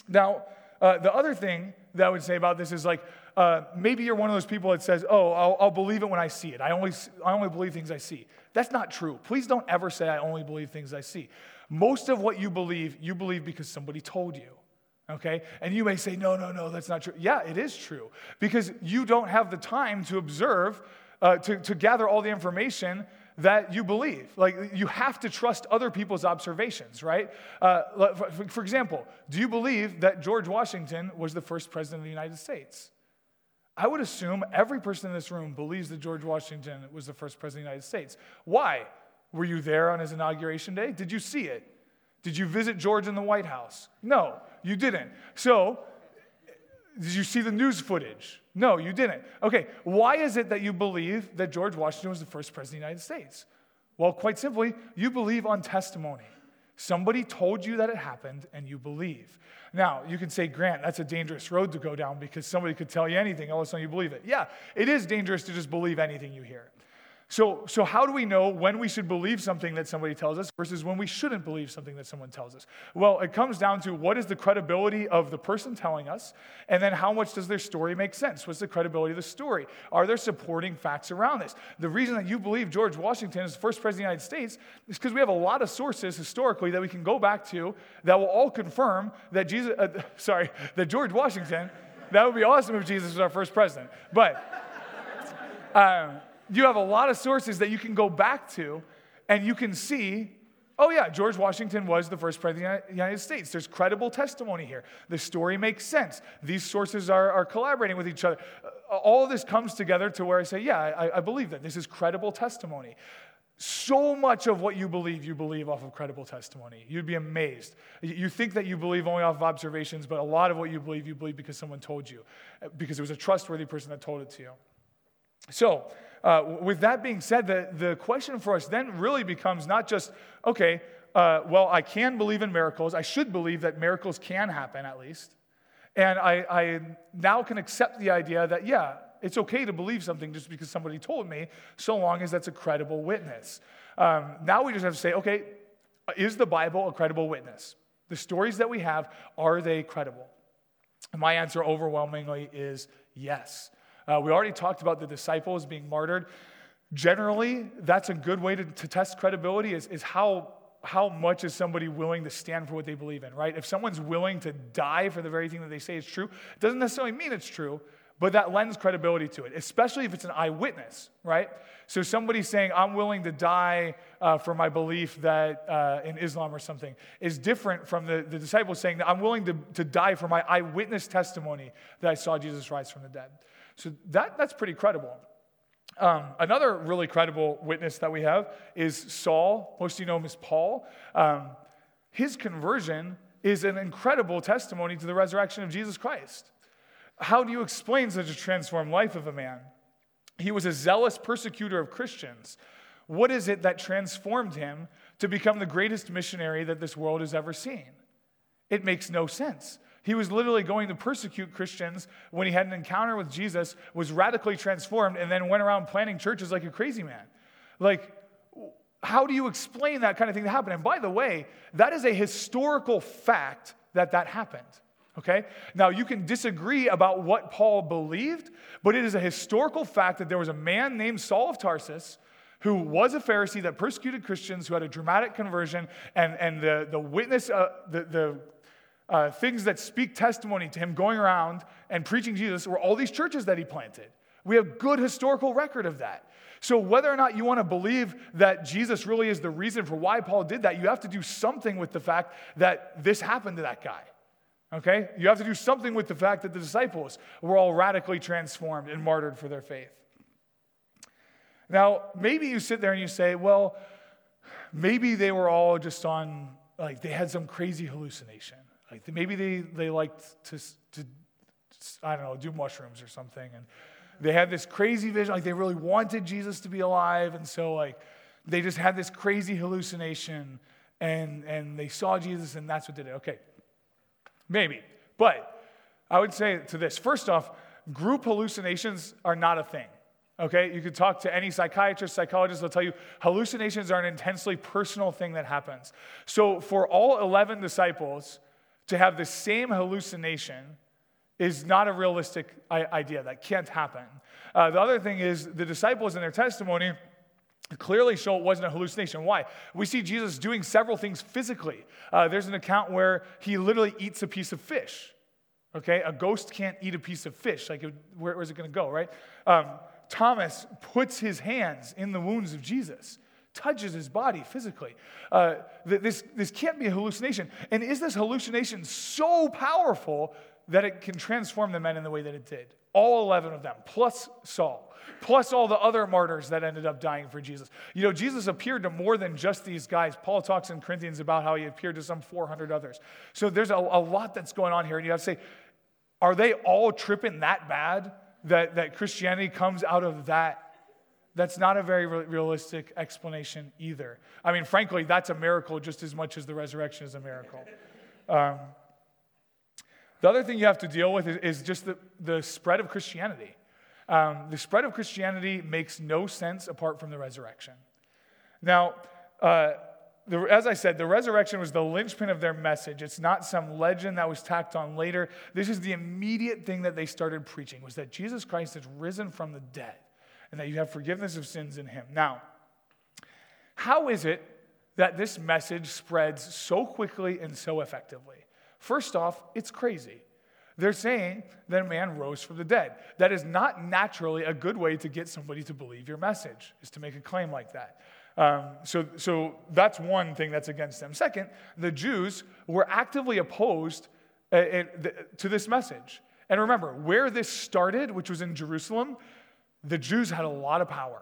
A: Now, uh, the other thing that I would say about this is like uh, maybe you're one of those people that says, "Oh, I'll, I'll, believe it when I see it. I only, I only believe things I see." That's not true. Please don't ever say, "I only believe things I see." Most of what you believe, you believe because somebody told you okay? And you may say, no, no, no, that's not true. Yeah, it is true because you don't have the time to observe, uh, to, to gather all the information that you believe. Like, you have to trust other people's observations, right? Uh, for, for example, do you believe that George Washington was the first president of the United States? I would assume every person in this room believes that George Washington was the first president of the United States. Why? Were you there on his inauguration day? Did you see it? Did you visit George in the White House? No, you didn't. So, did you see the news footage? No, you didn't. Okay, why is it that you believe that George Washington was the first president of the United States? Well, quite simply, you believe on testimony. Somebody told you that it happened and you believe. Now, you can say, Grant, that's a dangerous road to go down because somebody could tell you anything, all of a sudden you believe it. Yeah, it is dangerous to just believe anything you hear. So, so, how do we know when we should believe something that somebody tells us versus when we shouldn't believe something that someone tells us? Well, it comes down to what is the credibility of the person telling us, and then how much does their story make sense? What's the credibility of the story? Are there supporting facts around this? The reason that you believe George Washington is the first president of the United States is because we have a lot of sources historically that we can go back to that will all confirm that Jesus, uh, sorry, that George Washington, that would be awesome if Jesus was our first president. But, um, you have a lot of sources that you can go back to and you can see oh yeah george washington was the first president of the united states there's credible testimony here the story makes sense these sources are, are collaborating with each other uh, all this comes together to where i say yeah I, I believe that this is credible testimony so much of what you believe, you believe off of credible testimony. You'd be amazed. You think that you believe only off of observations, but a lot of what you believe, you believe because someone told you, because it was a trustworthy person that told it to you. So, uh, with that being said, the, the question for us then really becomes not just, okay, uh, well, I can believe in miracles. I should believe that miracles can happen at least. And I, I now can accept the idea that, yeah, it's okay to believe something just because somebody told me, so long as that's a credible witness. Um, now we just have to say, okay, is the Bible a credible witness? The stories that we have, are they credible? My answer overwhelmingly is yes. Uh, we already talked about the disciples being martyred. Generally, that's a good way to, to test credibility is, is how, how much is somebody willing to stand for what they believe in, right? If someone's willing to die for the very thing that they say is true, it doesn't necessarily mean it's true, but that lends credibility to it, especially if it's an eyewitness, right? So somebody saying, I'm willing to die uh, for my belief that uh, in Islam or something is different from the, the disciples saying I'm willing to, to die for my eyewitness testimony that I saw Jesus rise from the dead. So that, that's pretty credible. Um, another really credible witness that we have is Saul. Most you know him as Paul. Um, his conversion is an incredible testimony to the resurrection of Jesus Christ. How do you explain such a transformed life of a man? He was a zealous persecutor of Christians. What is it that transformed him to become the greatest missionary that this world has ever seen? It makes no sense. He was literally going to persecute Christians when he had an encounter with Jesus, was radically transformed, and then went around planting churches like a crazy man. Like, how do you explain that kind of thing to happen? And by the way, that is a historical fact that that happened. Okay? Now, you can disagree about what Paul believed, but it is a historical fact that there was a man named Saul of Tarsus who was a Pharisee that persecuted Christians, who had a dramatic conversion, and, and the, the witness, uh, the, the uh, things that speak testimony to him going around and preaching Jesus were all these churches that he planted. We have good historical record of that. So whether or not you want to believe that Jesus really is the reason for why Paul did that, you have to do something with the fact that this happened to that guy. Okay? You have to do something with the fact that the disciples were all radically transformed and martyred for their faith. Now, maybe you sit there and you say, well, maybe they were all just on, like, they had some crazy hallucination. Like, maybe they, they liked to, to, I don't know, do mushrooms or something. And they had this crazy vision, like, they really wanted Jesus to be alive. And so, like, they just had this crazy hallucination and, and they saw Jesus and that's what did it. Okay, maybe. But I would say to this first off, group hallucinations are not a thing. Okay, you could talk to any psychiatrist, psychologist, they'll tell you hallucinations are an intensely personal thing that happens. So, for all 11 disciples to have the same hallucination is not a realistic idea. That can't happen. Uh, the other thing is, the disciples in their testimony clearly show it wasn't a hallucination. Why? We see Jesus doing several things physically. Uh, there's an account where he literally eats a piece of fish. Okay, a ghost can't eat a piece of fish. Like, where, where's it going to go, right? Um, Thomas puts his hands in the wounds of Jesus, touches his body physically. Uh, this, this can't be a hallucination. And is this hallucination so powerful that it can transform the men in the way that it did? All 11 of them, plus Saul, plus all the other martyrs that ended up dying for Jesus. You know, Jesus appeared to more than just these guys. Paul talks in Corinthians about how he appeared to some 400 others. So there's a, a lot that's going on here. And you have to say, are they all tripping that bad that, that Christianity comes out of that? That's not a very realistic explanation either. I mean, frankly, that's a miracle just as much as the resurrection is a miracle. Um, the other thing you have to deal with is, is just the, the spread of Christianity. Um, the spread of Christianity makes no sense apart from the resurrection. Now, uh, the, as I said, the resurrection was the linchpin of their message. It's not some legend that was tacked on later. This is the immediate thing that they started preaching was that Jesus Christ has risen from the dead and that you have forgiveness of sins in him. Now, how is it that this message spreads so quickly and so effectively? First off, it's crazy. They're saying that a man rose from the dead. That is not naturally a good way to get somebody to believe your message, is to make a claim like that. Um, so, so that's one thing that's against them. Second, the Jews were actively opposed uh, to this message. And remember, where this started, which was in Jerusalem, the Jews had a lot of power.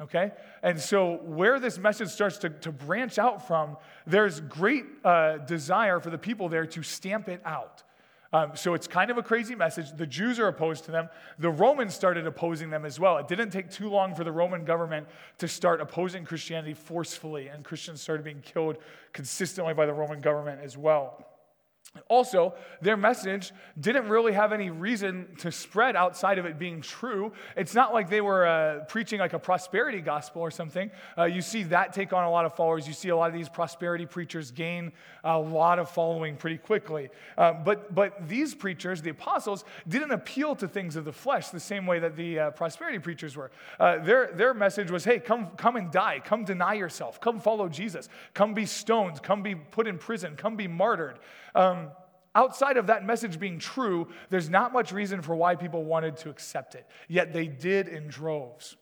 A: Okay? And so, where this message starts to, to branch out from, there's great uh, desire for the people there to stamp it out. Um, so it's kind of a crazy message. The Jews are opposed to them. The Romans started opposing them as well. It didn't take too long for the Roman government to start opposing Christianity forcefully, and Christians started being killed consistently by the Roman government as well. Also, their message didn't really have any reason to spread outside of it being true. It's not like they were uh, preaching like a prosperity gospel or something. Uh, you see that take on a lot of followers. You see a lot of these prosperity preachers gain a lot of following pretty quickly. Uh, but, but these preachers, the apostles, didn't appeal to things of the flesh the same way that the uh, prosperity preachers were. Uh, their, their message was hey, come, come and die. Come deny yourself. Come follow Jesus. Come be stoned. Come be put in prison. Come be martyred. Um, outside of that message being true, there's not much reason for why people wanted to accept it. Yet they did in droves.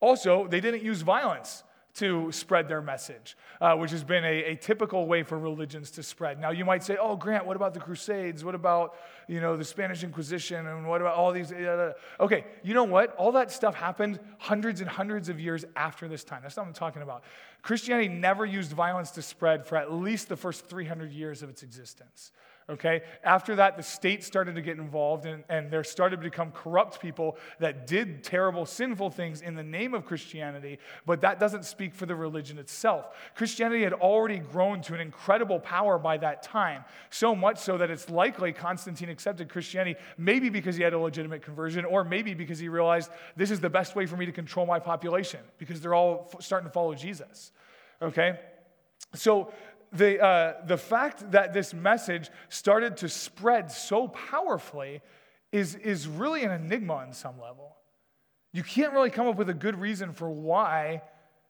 A: Also, they didn't use violence to spread their message, uh, which has been a, a, typical way for religions to spread. Now, you might say, oh, Grant, what about the Crusades? What about, you know, the Spanish Inquisition? And what about all these? Okay, you know what? All that stuff happened hundreds and hundreds of years after this time. That's not what I'm talking about. Christianity never used violence to spread for at least the first 300 years of its existence okay? After that, the state started to get involved, and, and there started to become corrupt people that did terrible, sinful things in the name of Christianity, but that doesn't speak for the religion itself. Christianity had already grown to an incredible power by that time, so much so that it's likely Constantine accepted Christianity, maybe because he had a legitimate conversion, or maybe because he realized this is the best way for me to control my population, because they're all f- starting to follow Jesus, okay? So the, uh, the fact that this message started to spread so powerfully is, is really an enigma on some level. You can't really come up with a good reason for why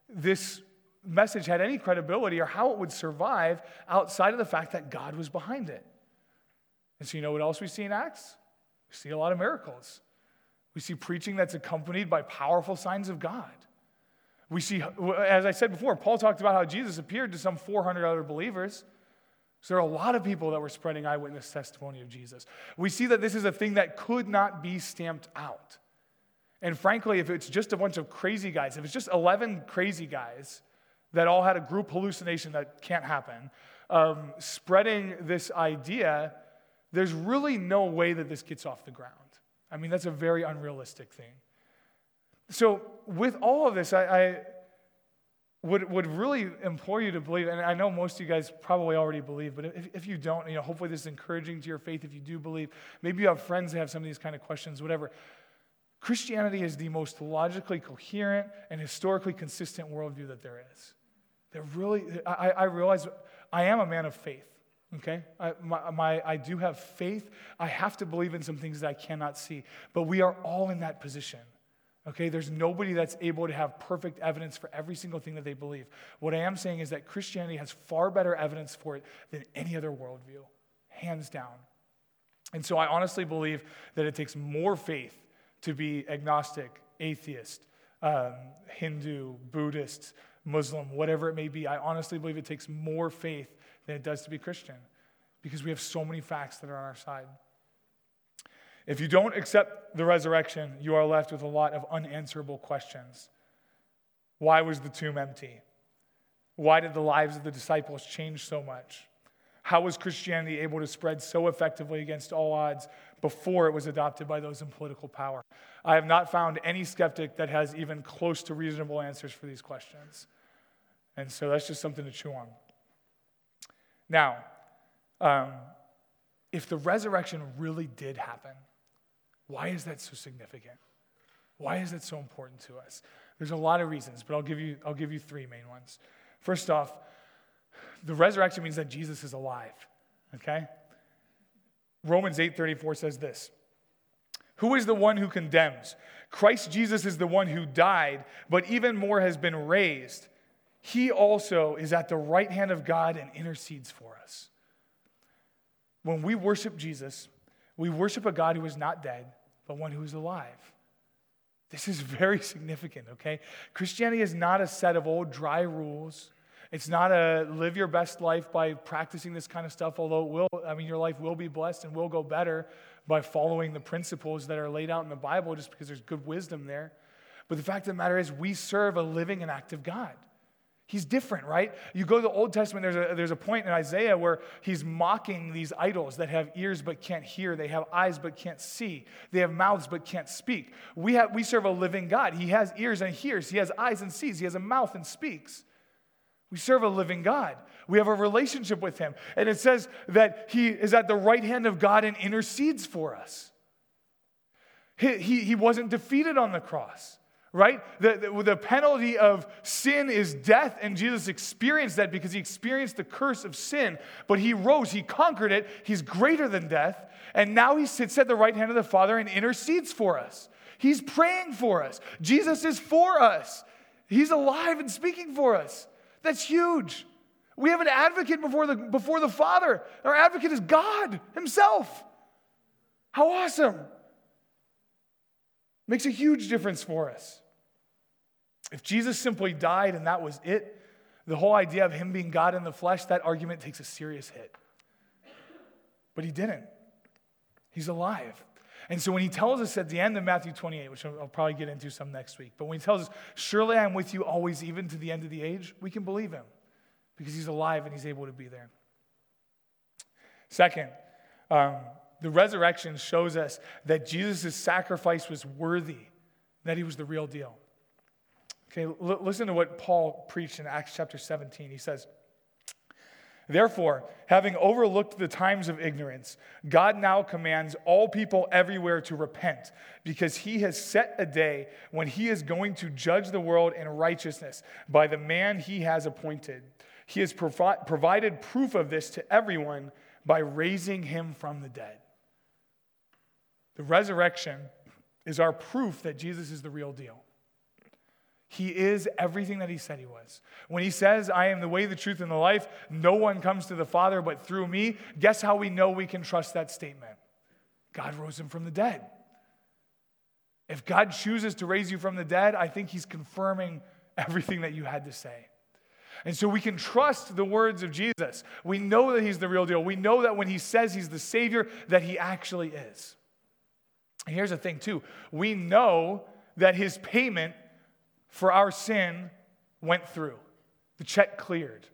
A: this message had any credibility or how it would survive outside of the fact that God was behind it. And so, you know what else we see in Acts? We see a lot of miracles. We see preaching that's accompanied by powerful signs of God. We see, as I said before, Paul talked about how Jesus appeared to some 400 other believers. So there are a lot of people that were spreading eyewitness testimony of Jesus. We see that this is a thing that could not be stamped out. And frankly, if it's just a bunch of crazy guys, if it's just 11 crazy guys that all had a group hallucination that can't happen, um, spreading this idea, there's really no way that this gets off the ground. I mean, that's a very unrealistic thing. So, with all of this, I, I would, would really implore you to believe, and I know most of you guys probably already believe, but if, if you don't, you know, hopefully this is encouraging to your faith if you do believe. Maybe you have friends that have some of these kind of questions, whatever. Christianity is the most logically coherent and historically consistent worldview that there is. There really, I, I realize I am a man of faith, okay? I, my, my, I do have faith. I have to believe in some things that I cannot see, but we are all in that position. Okay, there's nobody that's able to have perfect evidence for every single thing that they believe. What I am saying is that Christianity has far better evidence for it than any other worldview, hands down. And so I honestly believe that it takes more faith to be agnostic, atheist, um, Hindu, Buddhist, Muslim, whatever it may be. I honestly believe it takes more faith than it does to be Christian because we have so many facts that are on our side. If you don't accept the resurrection, you are left with a lot of unanswerable questions. Why was the tomb empty? Why did the lives of the disciples change so much? How was Christianity able to spread so effectively against all odds before it was adopted by those in political power? I have not found any skeptic that has even close to reasonable answers for these questions. And so that's just something to chew on. Now, um, if the resurrection really did happen, why is that so significant? Why is that so important to us? There's a lot of reasons, but I'll give you, I'll give you three main ones. First off, the resurrection means that Jesus is alive, okay? Romans 8:34 says this. Who is the one who condemns? Christ Jesus is the one who died, but even more has been raised. He also is at the right hand of God and intercedes for us. When we worship Jesus, we worship a God who is not dead, but one who is alive. This is very significant, okay? Christianity is not a set of old dry rules. It's not a live your best life by practicing this kind of stuff, although it will, I mean, your life will be blessed and will go better by following the principles that are laid out in the Bible just because there's good wisdom there. But the fact of the matter is, we serve a living and active God. He's different, right? You go to the Old Testament, there's a, there's a point in Isaiah where he's mocking these idols that have ears but can't hear. They have eyes but can't see. They have mouths but can't speak. We, have, we serve a living God. He has ears and hears. He has eyes and sees. He has a mouth and speaks. We serve a living God. We have a relationship with him. And it says that he is at the right hand of God and intercedes for us. He, he, he wasn't defeated on the cross right? The, the, the, penalty of sin is death, and Jesus experienced that because he experienced the curse of sin. But he rose, he conquered it, he's greater than death, and now he sits at the right hand of the Father and intercedes for us. He's praying for us. Jesus is for us, he's alive and speaking for us. That's huge. We have an advocate before the, before the Father. Our advocate is God Himself. How awesome! Makes a huge difference for us. If Jesus simply died and that was it, the whole idea of him being God in the flesh, that argument takes a serious hit. But he didn't. He's alive. And so when he tells us at the end of Matthew 28, which I'll probably get into some next week, but when he tells us, Surely I'm with you always, even to the end of the age, we can believe him because he's alive and he's able to be there. Second, um, the resurrection shows us that Jesus' sacrifice was worthy, that he was the real deal. Okay, l- listen to what Paul preached in Acts chapter 17. He says, Therefore, having overlooked the times of ignorance, God now commands all people everywhere to repent, because he has set a day when he is going to judge the world in righteousness by the man he has appointed. He has provi- provided proof of this to everyone by raising him from the dead. The resurrection is our proof that Jesus is the real deal. He is everything that he said he was. When he says, I am the way, the truth, and the life, no one comes to the Father but through me, guess how we know we can trust that statement? God rose him from the dead. If God chooses to raise you from the dead, I think he's confirming everything that you had to say. And so we can trust the words of Jesus. We know that he's the real deal. We know that when he says he's the Savior, that he actually is. Here's the thing, too we know that his payment for our sin went through. The check cleared.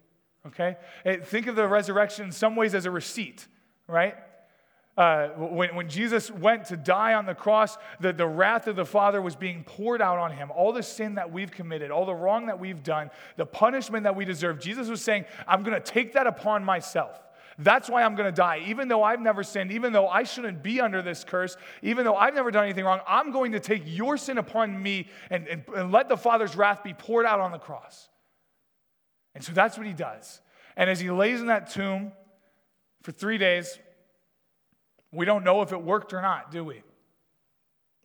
A: Okay? Think of the resurrection in some ways as a receipt, right? Uh, when, when Jesus went to die on the cross, the, the wrath of the Father was being poured out on him. All the sin that we've committed, all the wrong that we've done, the punishment that we deserve, Jesus was saying, I'm going to take that upon myself. That's why I'm going to die. Even though I've never sinned, even though I shouldn't be under this curse, even though I've never done anything wrong, I'm going to take your sin upon me and, and, and let the Father's wrath be poured out on the cross. And so that's what he does. And as he lays in that tomb for three days, we don't know if it worked or not, do we?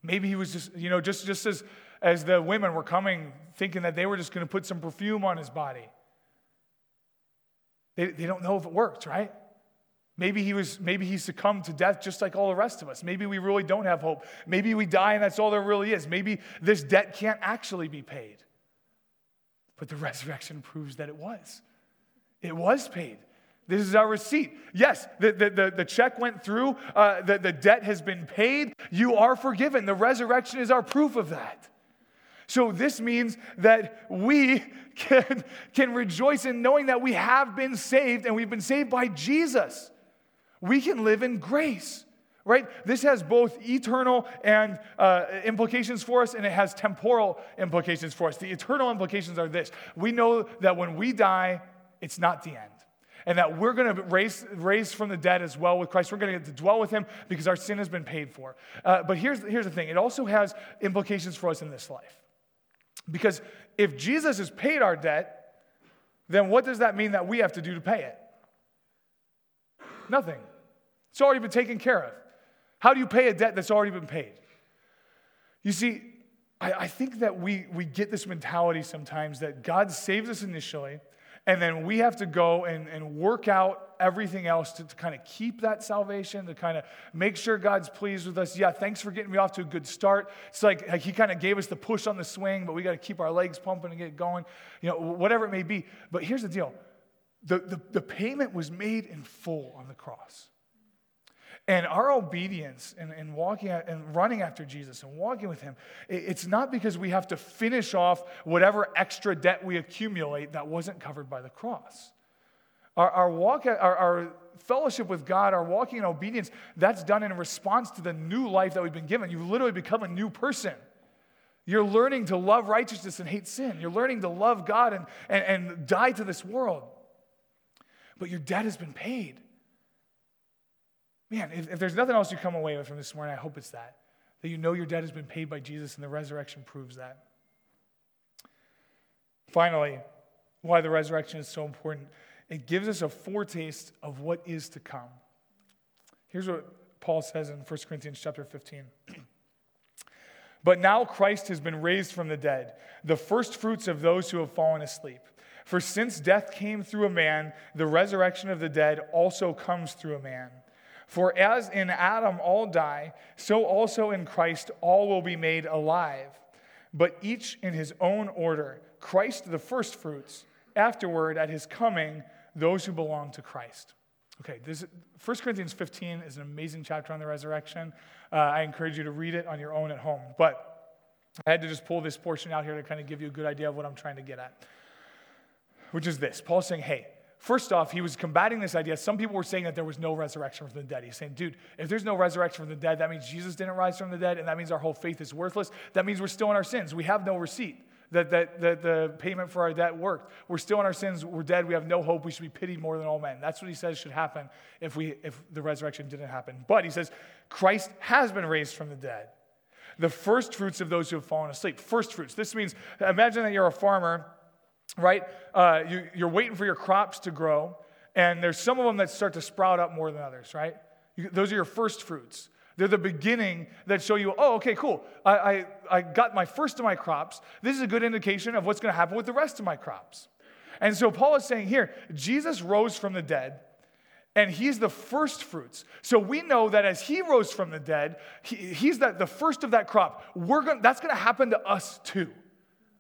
A: Maybe he was just, you know, just, just as, as the women were coming, thinking that they were just going to put some perfume on his body. They, they don't know if it worked, right? Maybe he was, maybe he succumbed to death just like all the rest of us. Maybe we really don't have hope. Maybe we die and that's all there really is. Maybe this debt can't actually be paid. But the resurrection proves that it was. It was paid. This is our receipt. Yes, the, the, the, the check went through, uh, the, the debt has been paid. You are forgiven. The resurrection is our proof of that. So, this means that we can, can rejoice in knowing that we have been saved and we've been saved by Jesus. We can live in grace, right? This has both eternal and uh, implications for us, and it has temporal implications for us. The eternal implications are this we know that when we die, it's not the end and that we're to raise, raise from the dead as well with Christ. We're to get to dwell with him because our sin has been paid for. Uh, but here's, here's the thing it also has implications for us in this life. Because if Jesus has paid our debt, then what does that mean that we have to do to pay it? Nothing. It's already been taken care of. How do you pay a debt that's already been paid? You see, I, I think that we, we get this mentality sometimes that God saves us initially, and then we have to go and, and work out everything else to, to kind of keep that salvation, to kind of make sure God's pleased with us. Yeah, thanks for getting me off to a good start. It's like, like He kind of gave us the push on the swing, but we got to keep our legs pumping and get going, you know, whatever it may be. But here's the deal the, the, the payment was made in full on the cross. And our obedience and, and walking and running after Jesus and walking with Him, it's not because we have to finish off whatever extra debt we accumulate that wasn't covered by the cross. Our, our walk, our, our fellowship with God, our walking in obedience, that's done in response to the new life that we've been given. You've literally become a new person. You're learning to love righteousness and hate sin. You're learning to love God and, and, and die to this world. But your debt has been paid. Man, if, if there's nothing else you come away with from this morning, I hope it's that. That you know your debt has been paid by Jesus and the resurrection proves that. Finally, why the resurrection is so important it gives us a foretaste of what is to come. Here's what Paul says in 1 Corinthians chapter 15. But now Christ has been raised from the dead, the first fruits of those who have fallen asleep. For since death came through a man, the resurrection of the dead also comes through a man. For as in Adam all die, so also in Christ all will be made alive, but each in his own order. Christ the firstfruits, afterward at his coming, those who belong to Christ. Okay, this, 1 Corinthians 15 is an amazing chapter on the resurrection. Uh, I encourage you to read it on your own at home. But I had to just pull this portion out here to kind of give you a good idea of what I'm trying to get at, which is this Paul's saying, hey, First off, he was combating this idea. Some people were saying that there was no resurrection from the dead. He's saying, dude, if there's no resurrection from the dead, that means Jesus didn't rise from the dead, and that means our whole faith is worthless. That means we're still in our sins. We have no receipt that, that, that the payment for our debt worked. We're still in our sins. We're dead. We have no hope. We should be pitied more than all men. That's what he says should happen if, we, if the resurrection didn't happen. But he says, Christ has been raised from the dead. The first fruits of those who have fallen asleep. First fruits. This means, imagine that you're a farmer right? Uh, you, you're waiting for your crops to grow, and there's some of them that start to sprout up more than others, right? You, those are your first fruits. They're the beginning that show you, oh, okay, cool. I, I, I got my first of my crops. This is a good indication of what's going to happen with the rest of my crops. And so Paul is saying here, Jesus rose from the dead, and he's the first fruits. So we know that as he rose from the dead, he, he's that, the first of that crop. We're going that's going to happen to us too.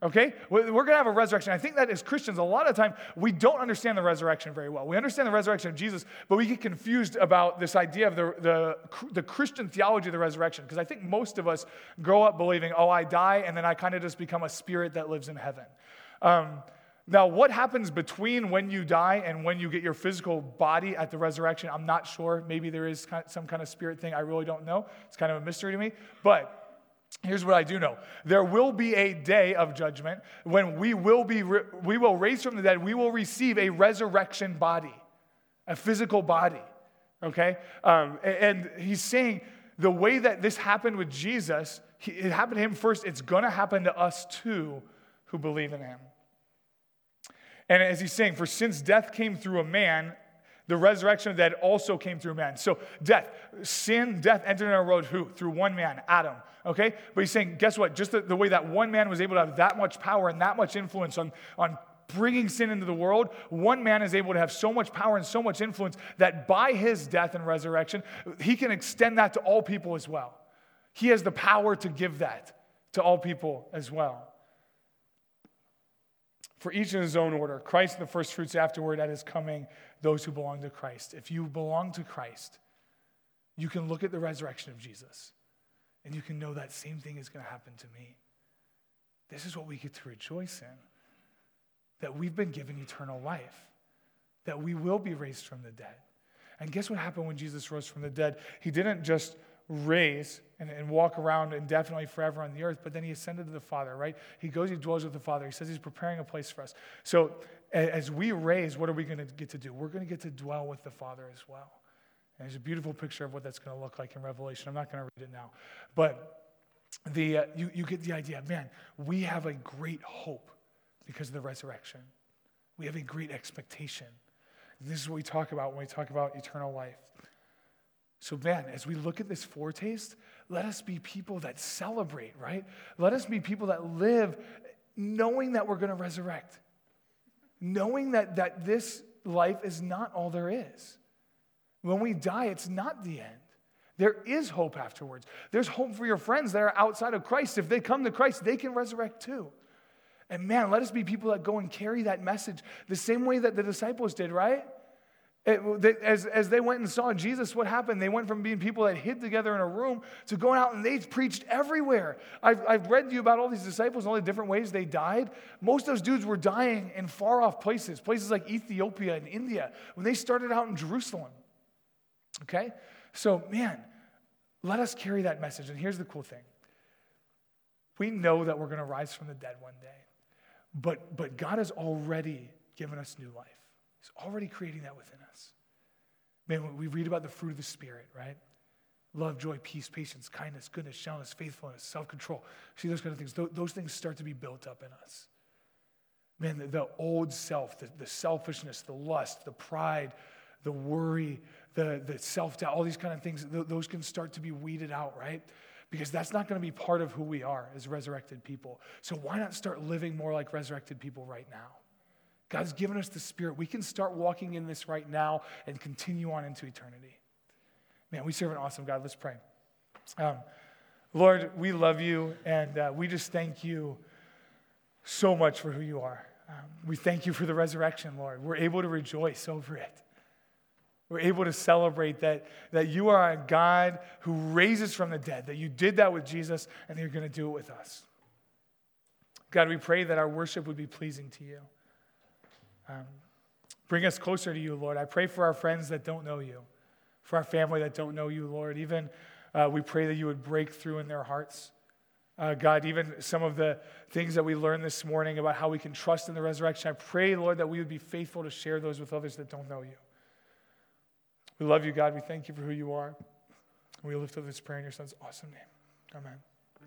A: Okay? We're going to have a resurrection. I think that as Christians, a lot of time, we don't understand the resurrection very well. We understand the resurrection of Jesus, but we get confused about this idea of the, the, the Christian theology of the resurrection. Because I think most of us grow up believing, oh, I die, and then I kind of just become a spirit that lives in heaven. Um, now, what happens between when you die and when you get your physical body at the resurrection? I'm not sure. Maybe there is some kind of spirit thing. I really don't know. It's kind of a mystery to me. But Here's what I do know. There will be a day of judgment when we will be we will raise from the dead. We will receive a resurrection body, a physical body. Okay, um, and he's saying the way that this happened with Jesus, it happened to him first. It's going to happen to us too, who believe in him. And as he's saying, for since death came through a man, the resurrection of the dead also came through man. So death, sin, death entered in our world who? Through one man, Adam. Okay? But he's saying, guess what? Just the, the way that one man was able to have that much power and that much influence on, on bringing sin into the world, one man is able to have so much power and so much influence that by his death and resurrection, he can extend that to all people as well. He has the power to give that to all people as well. For each in his own order, Christ the first fruits afterward at his coming, those who belong to Christ. If you belong to Christ, you can look at the resurrection of Jesus and you can know that same thing is going to happen to me. This is what we get to rejoice in that we've been given eternal life, that we will be raised from the dead. And guess what happened when Jesus rose from the dead? He didn't just raise and, and walk around indefinitely forever on the earth, but then he ascended to the Father, right? He goes, he dwells with the Father. He says he's preparing a place for us. So as we raise, what are we going to get to do? We're going to get to dwell with the Father as well. And there's a beautiful picture of what that's going to look like in Revelation. I'm not going to read it now. But the, uh, you, you get the idea. Man, we have a great hope because of the resurrection. We have a great expectation. This is what we talk about when we talk about eternal life. So, man, as we look at this foretaste, let us be people that celebrate, right? Let us be people that live knowing that we're going to resurrect, knowing that, that this life is not all there is. When we die, it's not the end. There is hope afterwards. There's hope for your friends that are outside of Christ. If they come to Christ, they can resurrect too. And man, let us be people that go and carry that message the same way that the disciples did, right? As, as they went and saw Jesus, what happened? They went from being people that hid together in a room to going out and they preached everywhere. I've, I've read to you about all these disciples and all the different ways they died. Most of those dudes were dying in far off places, places like Ethiopia and India, when they started out in Jerusalem. Okay? So, man, let us carry that message. And here's the cool thing we know that we're going to rise from the dead one day, but, but God has already given us new life. He's already creating that within us. Man, we read about the fruit of the Spirit, right? Love, joy, peace, patience, kindness, goodness, gentleness, faithfulness, self control. See those kind of things. Those things start to be built up in us. Man, the, the old self, the, the selfishness, the lust, the pride, the worry, the, the self doubt, all these kind of things, those can start to be weeded out, right? Because that's not going to be part of who we are as resurrected people. So why not start living more like resurrected people right now? God's given us the Spirit. We can start walking in this right now and continue on into eternity. Man, we serve an awesome God. Let's pray. Um, Lord, we love you and uh, we just thank you so much for who you are. Um, we thank you for the resurrection, Lord. We're able to rejoice over it. We're able to celebrate that, that you are a God who raises from the dead, that you did that with Jesus and you're going to do it with us. God, we pray that our worship would be pleasing to you. Um, bring us closer to you, Lord. I pray for our friends that don't know you, for our family that don't know you, Lord. Even uh, we pray that you would break through in their hearts. Uh, God, even some of the things that we learned this morning about how we can trust in the resurrection, I pray, Lord, that we would be faithful to share those with others that don't know you. We love you, God. We thank you for who you are. We lift up this prayer in your son's awesome name. Amen.